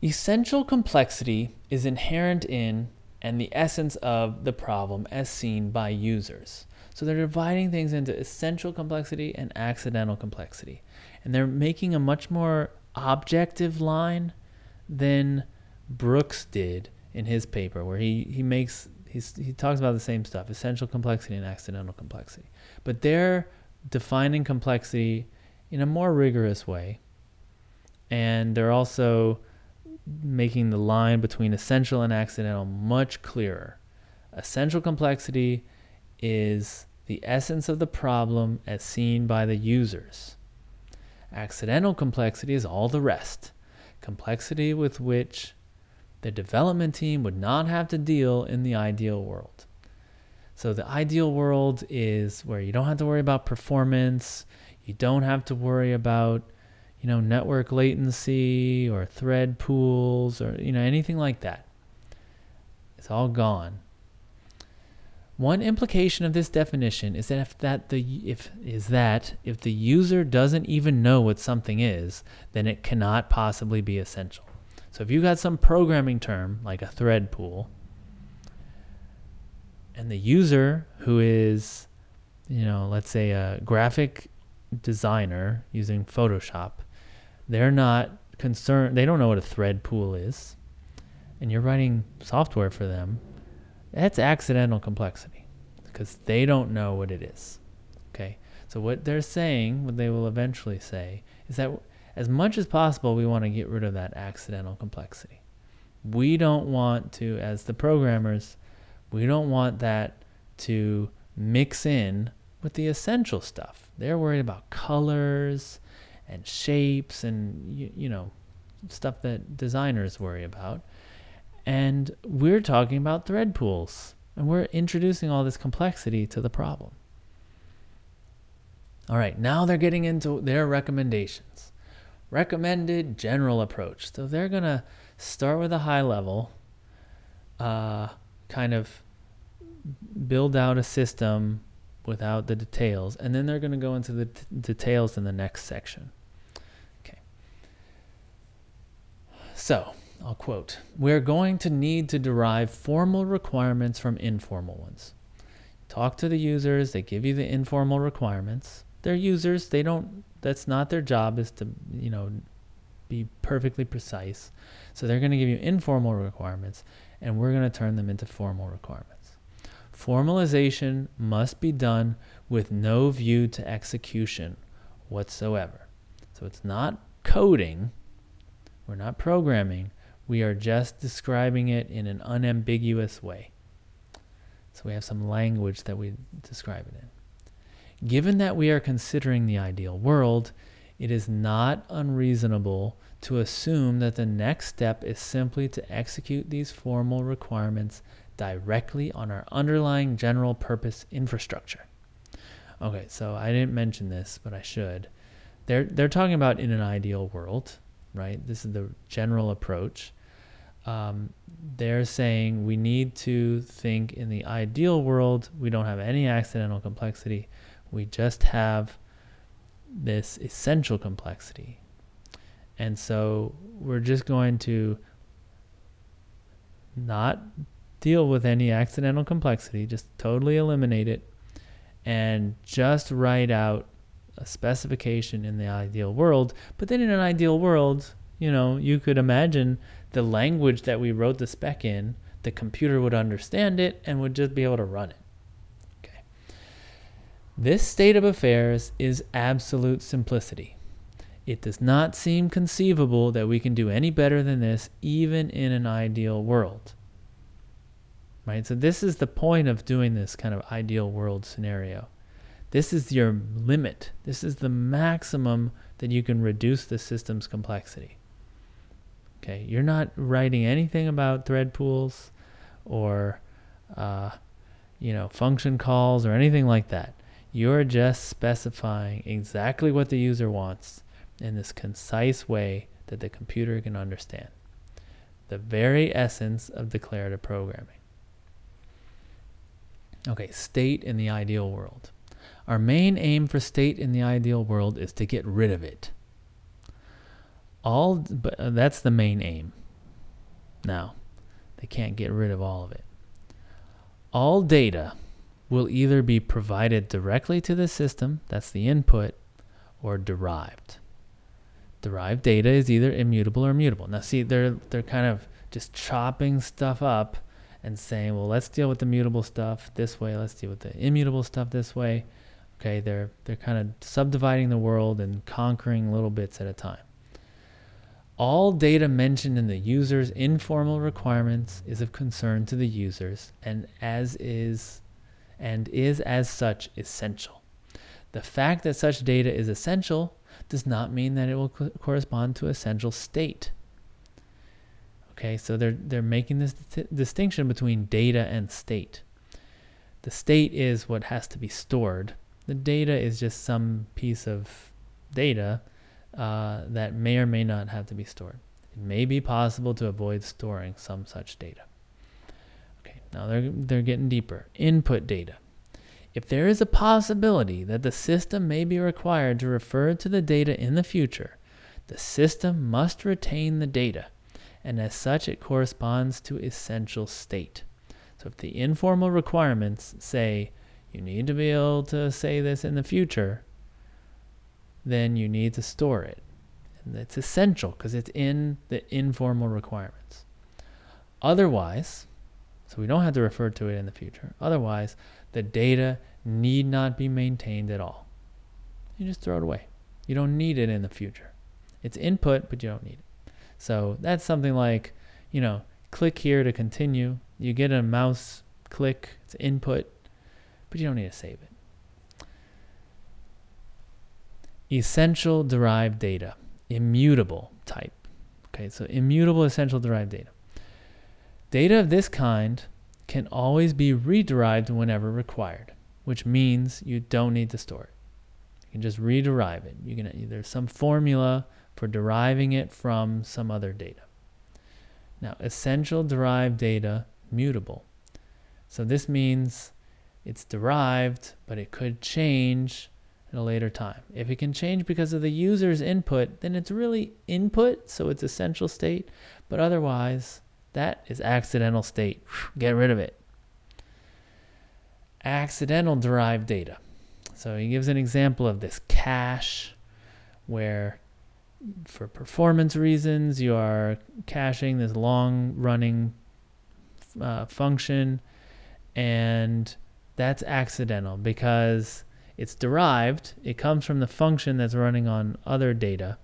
Essential complexity is inherent in and the essence of the problem as seen by users. So they're dividing things into essential complexity and accidental complexity. And they're making a much more objective line than Brooks did in his paper where he, he makes he's, he talks about the same stuff essential complexity and accidental complexity. But they're defining complexity in a more rigorous way. And they're also making the line between essential and accidental much clearer. Essential complexity is the essence of the problem as seen by the users. Accidental complexity is all the rest. Complexity with which the development team would not have to deal in the ideal world. So the ideal world is where you don't have to worry about performance, you don't have to worry about you know network latency or thread pools or you know anything like that. It's all gone. One implication of this definition is that if that the if is that if the user doesn't even know what something is, then it cannot possibly be essential. So if you got some programming term like a thread pool, and the user who is, you know, let's say a graphic designer using Photoshop, they're not concerned, they don't know what a thread pool is, and you're writing software for them, that's accidental complexity because they don't know what it is. Okay. So what they're saying, what they will eventually say, is that as much as possible, we want to get rid of that accidental complexity. We don't want to, as the programmers, we don't want that to mix in with the essential stuff. They're worried about colors and shapes and you, you know stuff that designers worry about. And we're talking about thread pools and we're introducing all this complexity to the problem. All right, now they're getting into their recommendations. Recommended general approach. So they're going to start with a high level, uh, kind of build out a system without the details, and then they're going to go into the t- details in the next section. Okay. So, I'll quote We're going to need to derive formal requirements from informal ones. Talk to the users, they give you the informal requirements. They're users, they don't, that's not their job, is to, you know, be perfectly precise. So they're going to give you informal requirements, and we're going to turn them into formal requirements. Formalization must be done with no view to execution whatsoever. So it's not coding, we're not programming, we are just describing it in an unambiguous way. So we have some language that we describe it in. Given that we are considering the ideal world, it is not unreasonable to assume that the next step is simply to execute these formal requirements directly on our underlying general purpose infrastructure. Okay, so I didn't mention this, but I should. They're they're talking about in an ideal world, right? This is the general approach. Um, they're saying we need to think in the ideal world. We don't have any accidental complexity. We just have this essential complexity. And so we're just going to not deal with any accidental complexity, just totally eliminate it, and just write out a specification in the ideal world. But then in an ideal world, you know, you could imagine the language that we wrote the spec in, the computer would understand it and would just be able to run it. This state of affairs is absolute simplicity. It does not seem conceivable that we can do any better than this, even in an ideal world right? So this is the point of doing this kind of ideal world scenario. This is your limit. This is the maximum that you can reduce the system's complexity. Okay, you're not writing anything about thread pools or uh, you know function calls or anything like that. You're just specifying exactly what the user wants in this concise way that the computer can understand. The very essence of declarative programming. Okay, state in the ideal world. Our main aim for state in the ideal world is to get rid of it. All but uh, that's the main aim. Now, they can't get rid of all of it. All data will either be provided directly to the system, that's the input, or derived. Derived data is either immutable or mutable. Now see, they're they're kind of just chopping stuff up and saying, well, let's deal with the mutable stuff this way, let's deal with the immutable stuff this way. Okay, they're they're kind of subdividing the world and conquering little bits at a time. All data mentioned in the user's informal requirements is of concern to the users and as is and is as such essential. The fact that such data is essential does not mean that it will co- correspond to essential state. Okay, so they're they're making this t- distinction between data and state. The state is what has to be stored. The data is just some piece of data uh, that may or may not have to be stored. It may be possible to avoid storing some such data. Now they're they're getting deeper. Input data. If there is a possibility that the system may be required to refer to the data in the future, the system must retain the data and as such it corresponds to essential state. So if the informal requirements say you need to be able to say this in the future, then you need to store it. And it's essential because it's in the informal requirements. Otherwise, so we don't have to refer to it in the future. Otherwise, the data need not be maintained at all. You just throw it away. You don't need it in the future. It's input, but you don't need it. So that's something like, you know, click here to continue. You get a mouse click, it's input, but you don't need to save it. Essential derived data, immutable type. Okay, so immutable essential derived data. Data of this kind can always be rederived whenever required, which means you don't need to store it. You can just rederive it. You can there's some formula for deriving it from some other data. Now, essential derived data mutable. So this means it's derived, but it could change at a later time. If it can change because of the user's input, then it's really input, so it's essential state, but otherwise that is accidental state. Get rid of it. Accidental derived data. So he gives an example of this cache where for performance reasons you are caching this long running uh, function and that's accidental because it's derived it comes from the function that's running on other data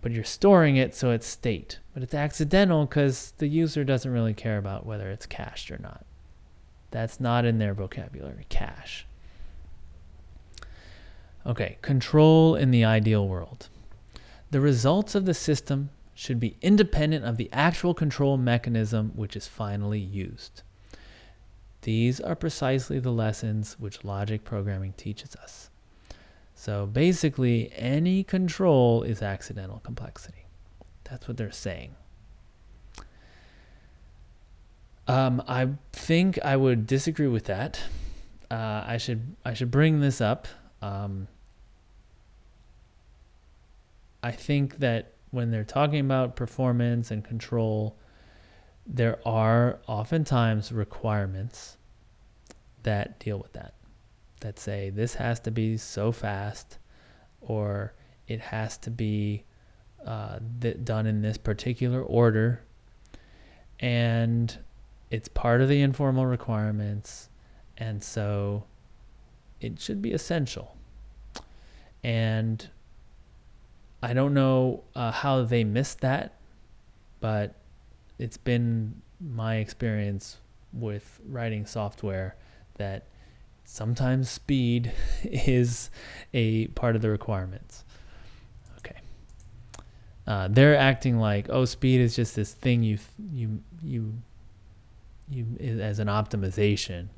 but you're storing it so it's state. But it's accidental because the user doesn't really care about whether it's cached or not. That's not in their vocabulary, cache. Okay, control in the ideal world. The results of the system should be independent of the actual control mechanism which is finally used. These are precisely the lessons which logic programming teaches us. So basically, any control is accidental complexity. That's what they're saying. Um, I think I would disagree with that. Uh, I should I should bring this up. Um, I think that when they're talking about performance and control, there are oftentimes requirements that deal with that that say this has to be so fast or it has to be uh, th- done in this particular order. And it's part of the informal requirements. And so it should be essential. And I don't know uh, how they missed that, but it's been my experience with writing software that sometimes speed is a part of the requirements. Okay. Uh, they're acting like, oh, speed is just this thing you you you you as an optimization,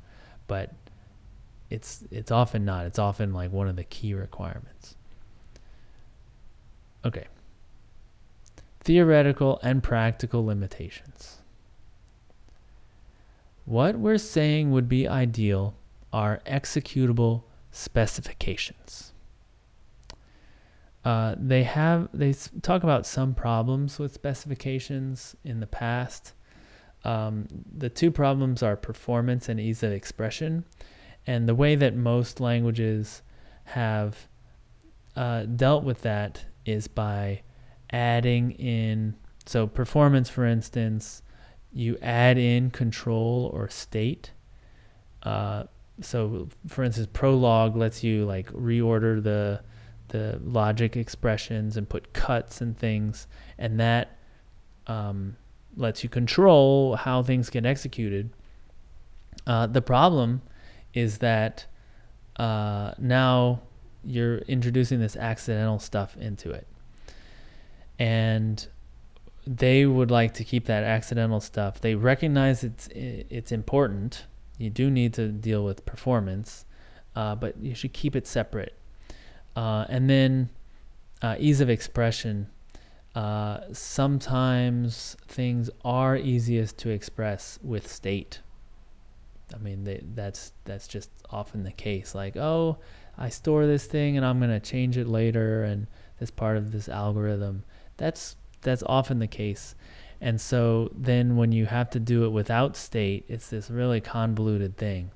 but it's it's often not. It's often like one of the key requirements. Okay. Theoretical and practical limitations. What we're saying would be ideal are executable specifications. Uh, they have they talk about some problems with specifications in the past. Um, the two problems are performance and ease of expression, and the way that most languages have uh, dealt with that is by adding in so performance, for instance, you add in control or state. Uh, so for instance prolog lets you like reorder the the logic expressions and put cuts and things and that um, lets you control how things get executed. Uh, the problem is that uh, now you're introducing this accidental stuff into it. And they would like to keep that accidental stuff. They recognize it's it's important you do need to deal with performance, uh, but you should keep it separate. Uh, and then uh, ease of expression. Uh, sometimes things are easiest to express with state. I mean, they, that's that's just often the case. Like, oh, I store this thing and I'm gonna change it later, and this part of this algorithm. That's that's often the case. And so then when you have to do it without state, it's this really convoluted thing.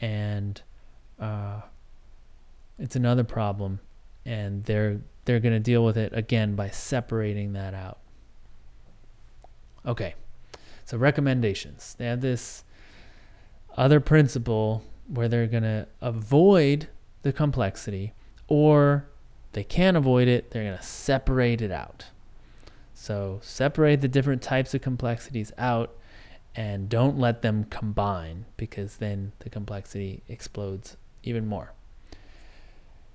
And uh, it's another problem and they're they're going to deal with it again by separating that out. Okay. So recommendations. They have this other principle where they're going to avoid the complexity or they can't avoid it, they're going to separate it out. So separate the different types of complexities out and don't let them combine because then the complexity explodes even more.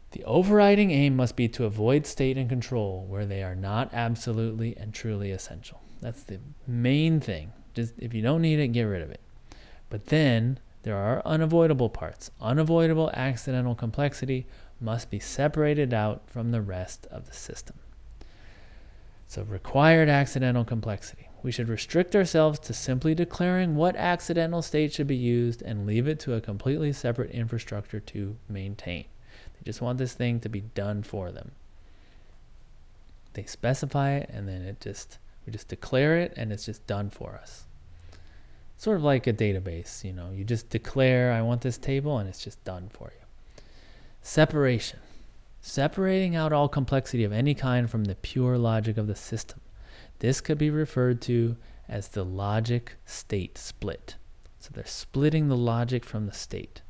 The overriding aim must be to avoid state and control where they are not absolutely and truly essential. That's the main thing. Just if you don't need it, get rid of it. But then there are unavoidable parts. Unavoidable accidental complexity must be separated out from the rest of the system. So, required accidental complexity. We should restrict ourselves to simply declaring what accidental state should be used and leave it to a completely separate infrastructure to maintain. They just want this thing to be done for them. They specify it and then it just we just declare it and it's just done for us. Sort of like a database, you know, you just declare I want this table and it's just done for you. Separation. Separating out all complexity of any kind from the pure logic of the system. This could be referred to as the logic state split. So they're splitting the logic from the state.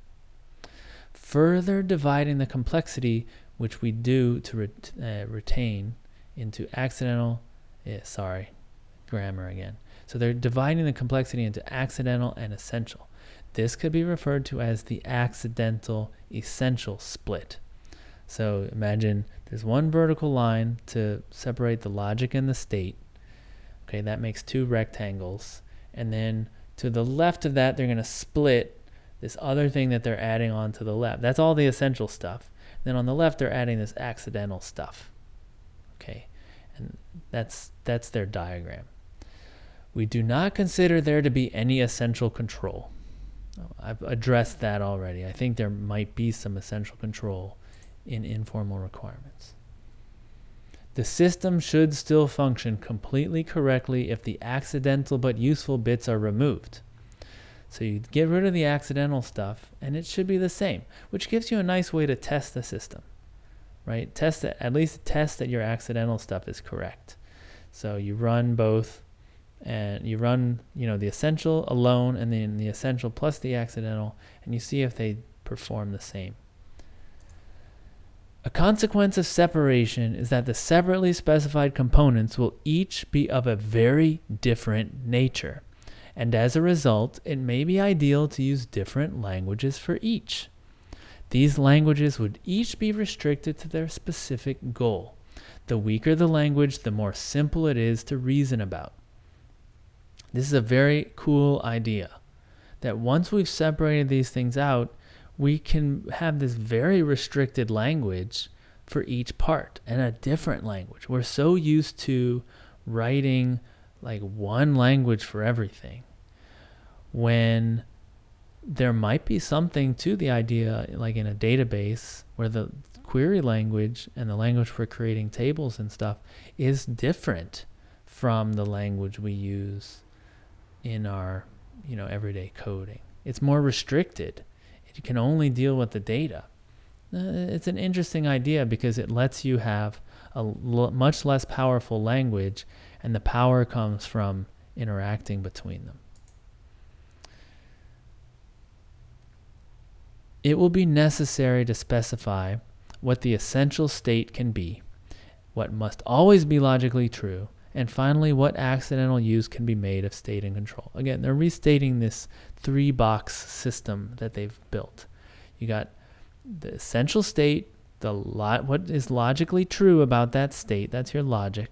Further dividing the complexity, which we do to uh, retain, into accidental, yeah, sorry, grammar again. So they're dividing the complexity into accidental and essential. This could be referred to as the accidental essential split. So imagine there's one vertical line to separate the logic and the state. Okay, that makes two rectangles. And then to the left of that, they're going to split this other thing that they're adding on to the left. That's all the essential stuff. Then on the left, they're adding this accidental stuff. Okay, and that's that's their diagram. We do not consider there to be any essential control. Oh, I've addressed that already. I think there might be some essential control in informal requirements. The system should still function completely correctly if the accidental but useful bits are removed. So you get rid of the accidental stuff and it should be the same, which gives you a nice way to test the system. Right? Test it, at least test that your accidental stuff is correct. So you run both and you run, you know, the essential alone and then the essential plus the accidental, and you see if they perform the same. A consequence of separation is that the separately specified components will each be of a very different nature, and as a result, it may be ideal to use different languages for each. These languages would each be restricted to their specific goal. The weaker the language, the more simple it is to reason about. This is a very cool idea that once we've separated these things out, we can have this very restricted language for each part and a different language. We're so used to writing like one language for everything when there might be something to the idea like in a database where the query language and the language for creating tables and stuff is different from the language we use in our you know everyday coding. It's more restricted. It can only deal with the data. Uh, it's an interesting idea because it lets you have a l- much less powerful language, and the power comes from interacting between them. It will be necessary to specify what the essential state can be, what must always be logically true, and finally, what accidental use can be made of state and control. Again, they're restating this three box system that they've built. You got the essential state, the lot what is logically true about that state, that's your logic,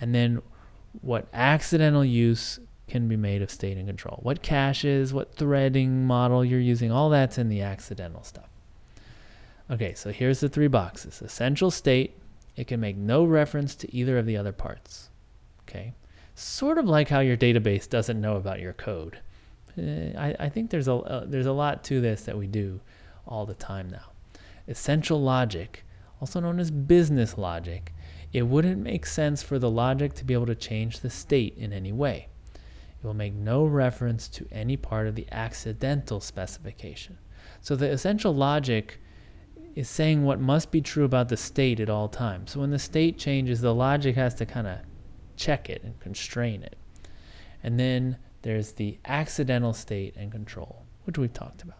and then what accidental use can be made of state and control. What caches, what threading model you're using, all that's in the accidental stuff. Okay, so here's the three boxes. Essential state, it can make no reference to either of the other parts. Okay, sort of like how your database doesn't know about your code. Uh, I, I think there's a uh, there's a lot to this that we do all the time now. Essential logic, also known as business logic, it wouldn't make sense for the logic to be able to change the state in any way. It will make no reference to any part of the accidental specification. So the essential logic is saying what must be true about the state at all times. So when the state changes, the logic has to kind of check it and constrain it. And then there's the accidental state and control, which we've talked about.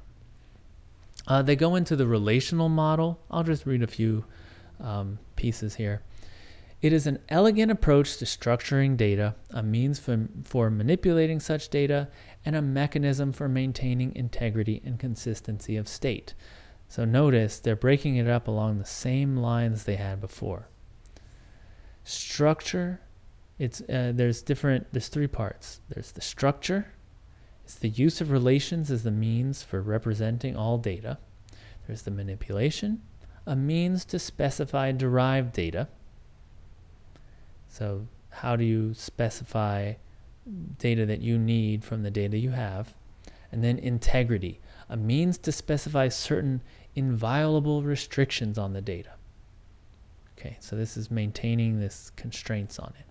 Uh, they go into the relational model. I'll just read a few um, pieces here. It is an elegant approach to structuring data, a means for, for manipulating such data, and a mechanism for maintaining integrity and consistency of state. So notice they're breaking it up along the same lines they had before. Structure, it's uh, there's different there's three parts. There's the structure, it's the use of relations as the means for representing all data. There's the manipulation, a means to specify derived data. So, how do you specify data that you need from the data you have? And then integrity, a means to specify certain inviolable restrictions on the data. Okay, so this is maintaining this constraints on it.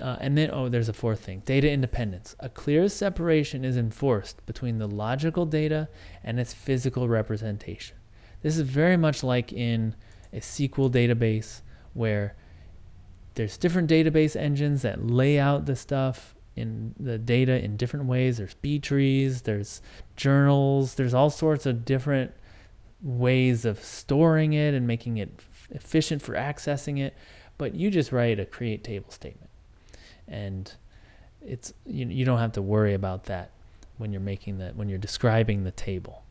Uh, and then, oh, there's a fourth thing data independence. A clear separation is enforced between the logical data and its physical representation. This is very much like in a SQL database where there's different database engines that lay out the stuff in the data in different ways. There's B trees, there's journals, there's all sorts of different ways of storing it and making it efficient for accessing it. But you just write a create table statement and it's you, you don't have to worry about that when you're making that when you're describing the table.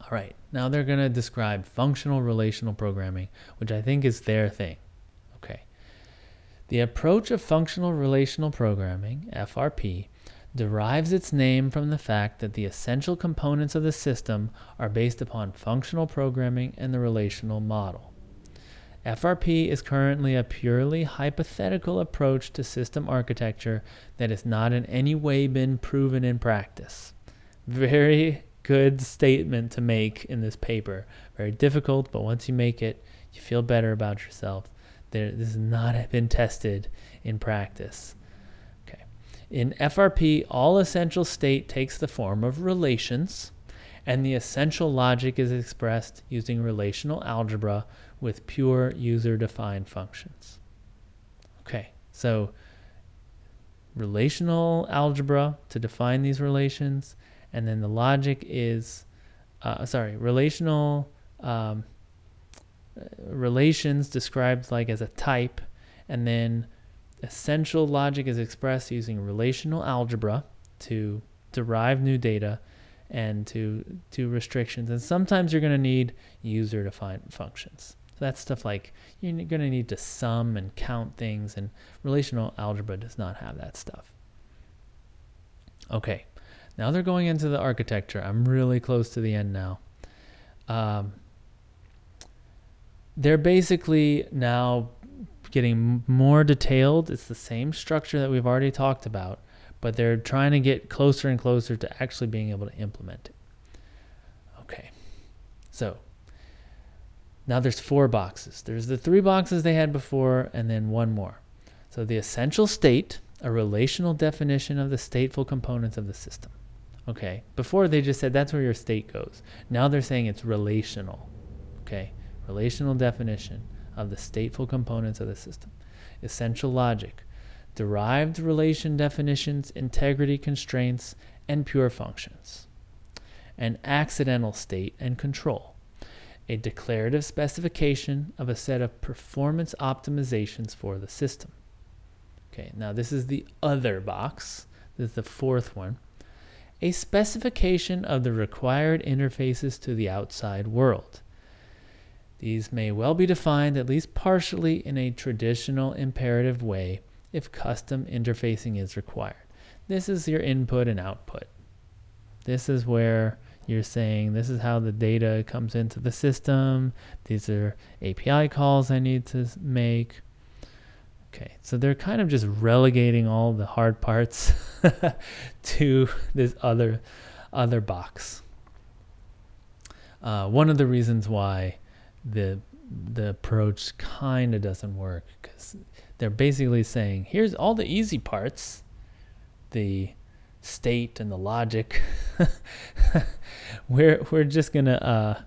All right now they're going to describe functional relational programming which i think is their thing. Okay. The approach of functional relational programming frp derives its name from the fact that the essential components of the system are based upon functional programming and the relational model FRP is currently a purely hypothetical approach to system architecture that has not in any way been proven in practice. Very good statement to make in this paper. Very difficult, but once you make it, you feel better about yourself. There, this has not been tested in practice. Okay. In FRP, all essential state takes the form of relations, and the essential logic is expressed using relational algebra with pure user defined functions. Okay, so relational algebra to define these relations, and then the logic is, uh, sorry, relational um, relations described like as a type, and then essential logic is expressed using relational algebra to derive new data and to to restrictions and sometimes you're going to need user defined functions so that's stuff like you're going to need to sum and count things, and relational algebra does not have that stuff. Okay, now they're going into the architecture. I'm really close to the end now. Um, they're basically now getting more detailed. It's the same structure that we've already talked about, but they're trying to get closer and closer to actually being able to implement it. Okay, so now there's four boxes. There's the three boxes they had before, and then one more. So the essential state, a relational definition of the stateful components of the system. Okay, before they just said that's where your state goes. Now they're saying it's relational. Okay, relational definition of the stateful components of the system. Essential logic, derived relation definitions, integrity constraints, and pure functions. An accidental state and control a declarative specification of a set of performance optimizations for the system. Okay, now this is the other box. This is the fourth one. A specification of the required interfaces to the outside world. These may well be defined, at least partially, in a traditional imperative way if custom interfacing is required. This is your input and output. This is where you're saying this is how the data comes into the system. These are API calls I need to make. Okay, so they're kind of just relegating all the hard parts to this other other box. Uh, one of the reasons why the the approach kind of doesn't work because they're basically saying here's all the easy parts, the state and the logic. we're we're just gonna uh,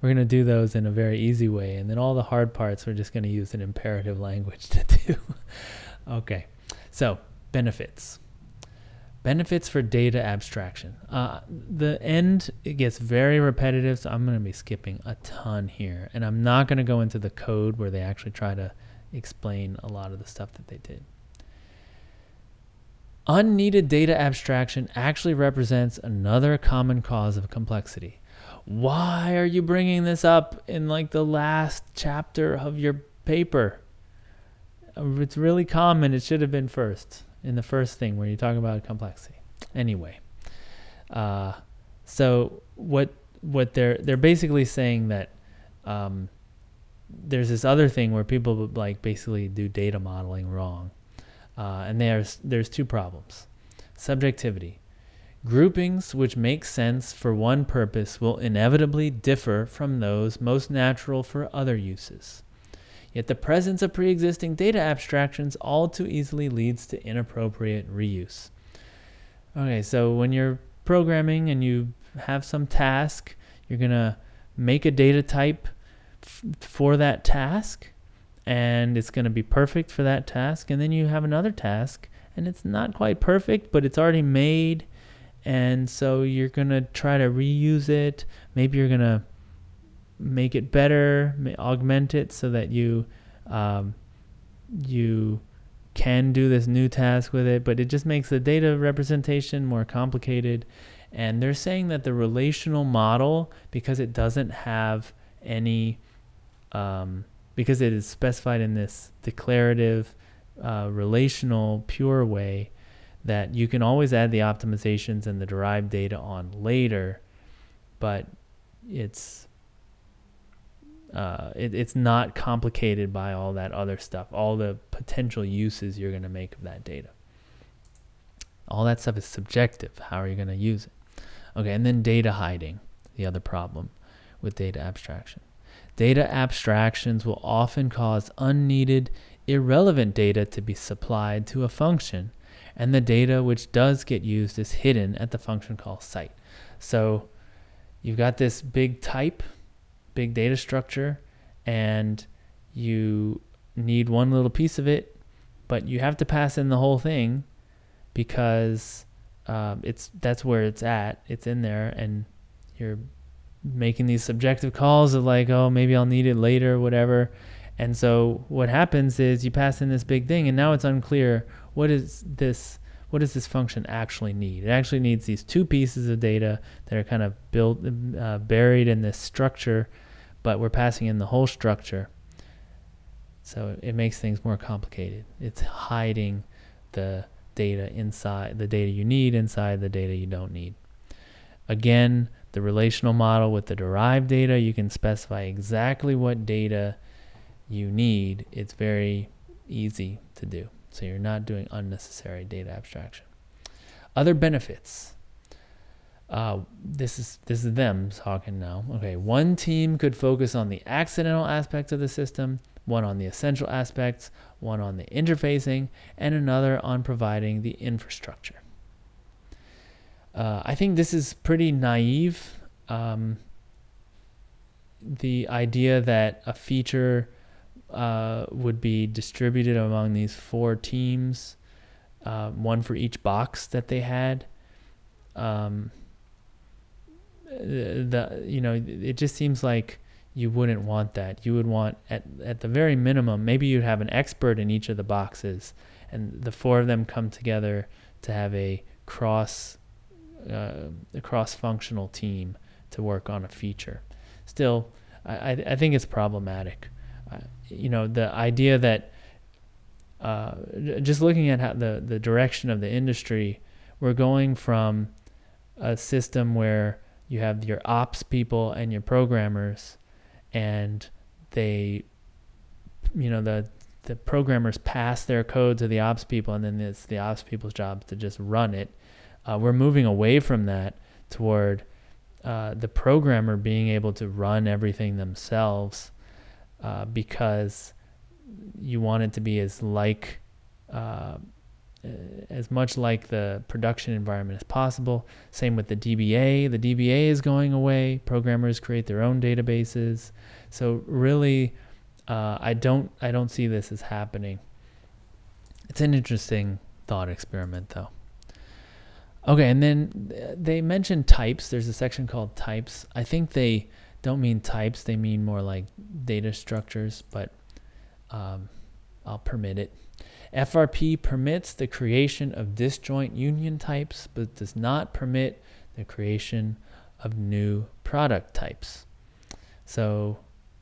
we're to do those in a very easy way. And then all the hard parts, we're just to use an imperative language to do. okay. So, benefits. Benefits for data abstraction. Uh, the end it gets very repetitive, so I'm going to be skipping a ton here, and I'm not going to go into the code where they actually try to explain a lot of the stuff that they did. Unneeded data abstraction actually represents another common cause of complexity. Why are you bringing this up in like the last chapter of your paper? It's really common. It should have been first in the first thing where you talk about complexity. Anyway, uh, so what what they're they're basically saying that um, there's this other thing where people like basically do data modeling wrong, uh, and there's there's two problems: subjectivity. Groupings which make sense for one purpose will inevitably differ from those most natural for other uses. Yet the presence of pre existing data abstractions all too easily leads to inappropriate reuse. Okay, so when you're programming and you have some task, you're going to make a data type f- for that task, and it's going to be perfect for that task. And then you have another task, and it's not quite perfect, but it's already made. And so you're going to try to reuse it. Maybe you're going to make it better, augment it so that you um, you can do this new task with it, but it just makes the data representation more complicated. And they're saying that the relational model, because it doesn't have any, um, because it is specified in this declarative, uh, relational, pure way, that you can always add the optimizations and the derived data on later, but it's uh, it, it's not complicated by all that other stuff, all the potential uses you're going to make of that data. All that stuff is subjective. How are you going to use it? Okay, and then data hiding, the other problem with data abstraction. Data abstractions will often cause unneeded, irrelevant data to be supplied to a function, and the data which does get used is hidden at the function call site. So you've got this big type big data structure and you need one little piece of it, but you have to pass in the whole thing because um, it's that's where it's at. It's in there, and you're making these subjective calls of like, oh, maybe I'll need it later, whatever. And so what happens is you pass in this big thing, and now it's unclear what is this what does this function actually need? It actually needs these two pieces of data that are kind of built, uh, buried in this structure, but we're passing in the whole structure. So it makes things more complicated. It's hiding the data inside, the data you need inside the data you don't need. Again, the relational model with the derived data, you can specify exactly what data you need. It's very easy to do. So you're not doing unnecessary data abstraction. Other benefits. Uh, this is this is them talking now. Okay, one team could focus on the accidental aspects of the system, one on the essential aspects, one on the interfacing, and another on providing the infrastructure. Uh, I think this is pretty naive. Um, the idea that a feature uh, would be distributed among these four teams, uh, one for each box that they had. Um, the you know it just seems like you wouldn't want that. You would want at at the very minimum, maybe you'd have an expert in each of the boxes, and the four of them come together to have a cross uh, a cross functional team to work on a feature. Still, I I think it's problematic you know, the idea that uh, just looking at how the, the direction of the industry, we're going from a system where you have your ops people and your programmers, and they, you know, the the programmers pass their code to the ops people, and then it's the ops people's job to just run it. Uh, we're moving away from that toward uh, the programmer being able to run everything themselves uh, because you want it to be as like uh, as much like the production environment as possible. Same with the DBA. The DBA is going away. Programmers create their own databases. So really, uh, I don't I don't see this as happening. It's an interesting thought experiment, though. Okay, and then they mentioned types. There's a section called types. I think they don't mean types. They mean more like data structures, but um, I'll permit it. FRP permits the creation of disjoint union types, but does not permit the creation of new product types. So,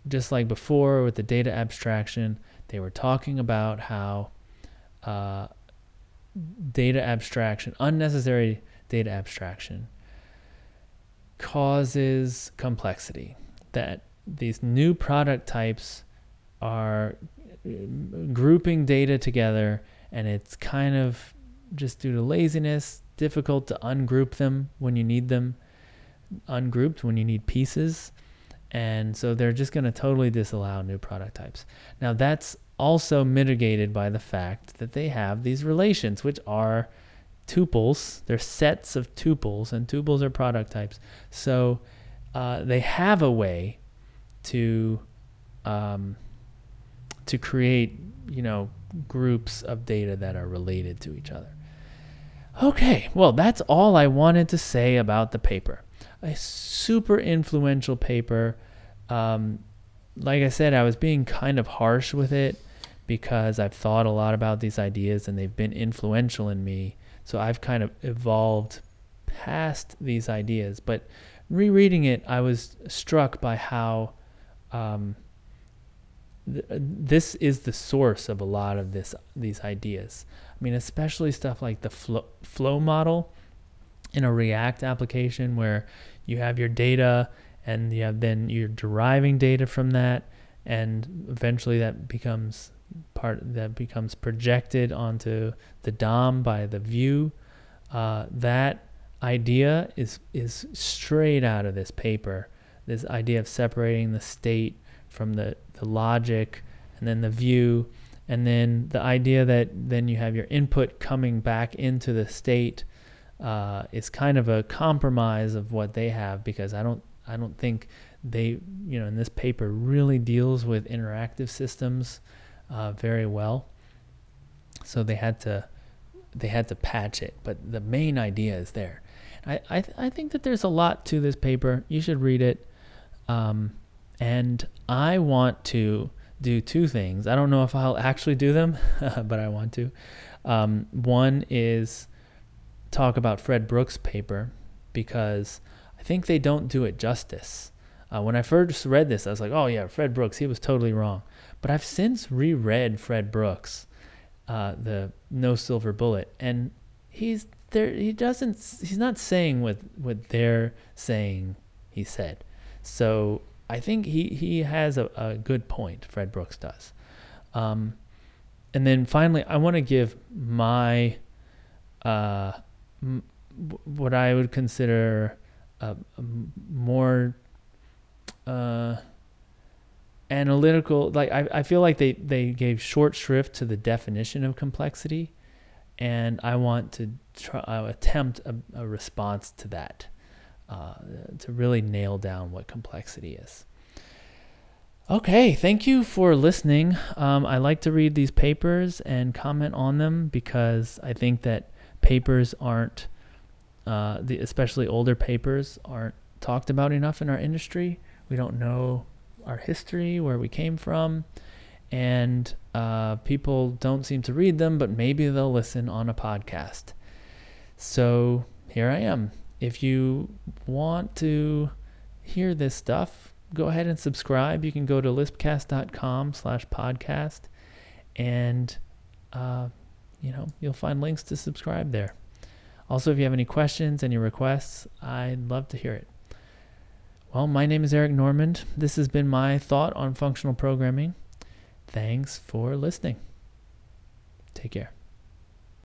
just like before with the data abstraction, they were talking about how uh, data abstraction, unnecessary data abstraction, causes complexity. That these new product types are uh, grouping data together and it's kind of just due to laziness difficult to ungroup them when you need them ungrouped when you need pieces and so they're just going to totally disallow new product types now that's also mitigated by the fact that they have these relations which are tuples they're sets of tuples and tuples are product types so uh, they have a way to um, to create, you know, groups of data that are related to each other. Okay, well, that's all I wanted to say about the paper. A super influential paper. Um, like I said, I was being kind of harsh with it because I've thought a lot about these ideas and they've been influential in me. So I've kind of evolved past these ideas. But rereading it, I was struck by how um, this is the source of a lot of this these ideas. I mean, especially stuff like the flow, flow model in a React application where you have your data and you have then you're deriving data from that and eventually that becomes part that becomes projected onto the DOM by the view. Uh, that idea is is straight out of this paper. This idea of separating the state from the, the logic and then the view and then the idea that then you have your input coming back into the state uh, is kind of a compromise of what they have because I don't I don't think they you know in this paper really deals with interactive systems uh, very well so they had to they had to patch it but the main idea is there I I, th- I think that there's a lot to this paper you should read it um, and I want to do two things. I don't know if I'll actually do them, but I want to. Um, one is talk about Fred Brooks' paper because I think they don't do it justice. Uh, when I first read this, I was like, oh, yeah, Fred Brooks, he was totally wrong. But I've since reread Fred Brooks, uh, the No Silver Bullet, and he's there. He doesn't. He's not saying what what they're saying. He said. So I think he, he has a, a good point, Fred Brooks does. Um, and then finally, I want to give my, uh, m- what I would consider a, a more uh, analytical, like I, I feel like they, they gave short shrift to the definition of complexity. And I want to try, uh, attempt a, a response to that uh, to really nail down what complexity is. Okay, thank you for listening. Um, I like to read these papers and comment on them because I think that papers aren't, uh, the, especially older papers, aren't talked about enough in our industry. We don't know our history, where we came from, and uh, people don't seem to read them, but maybe they'll listen on a podcast. So here I am if you want to hear this stuff, go ahead and subscribe. You can go to lispcast.com slash podcast and, uh, you know, you'll find links to subscribe there. Also, if you have any questions, any requests, I'd love to hear it. Well, my name is Eric Normand. This has been my thought on functional programming. Thanks for listening. Take care.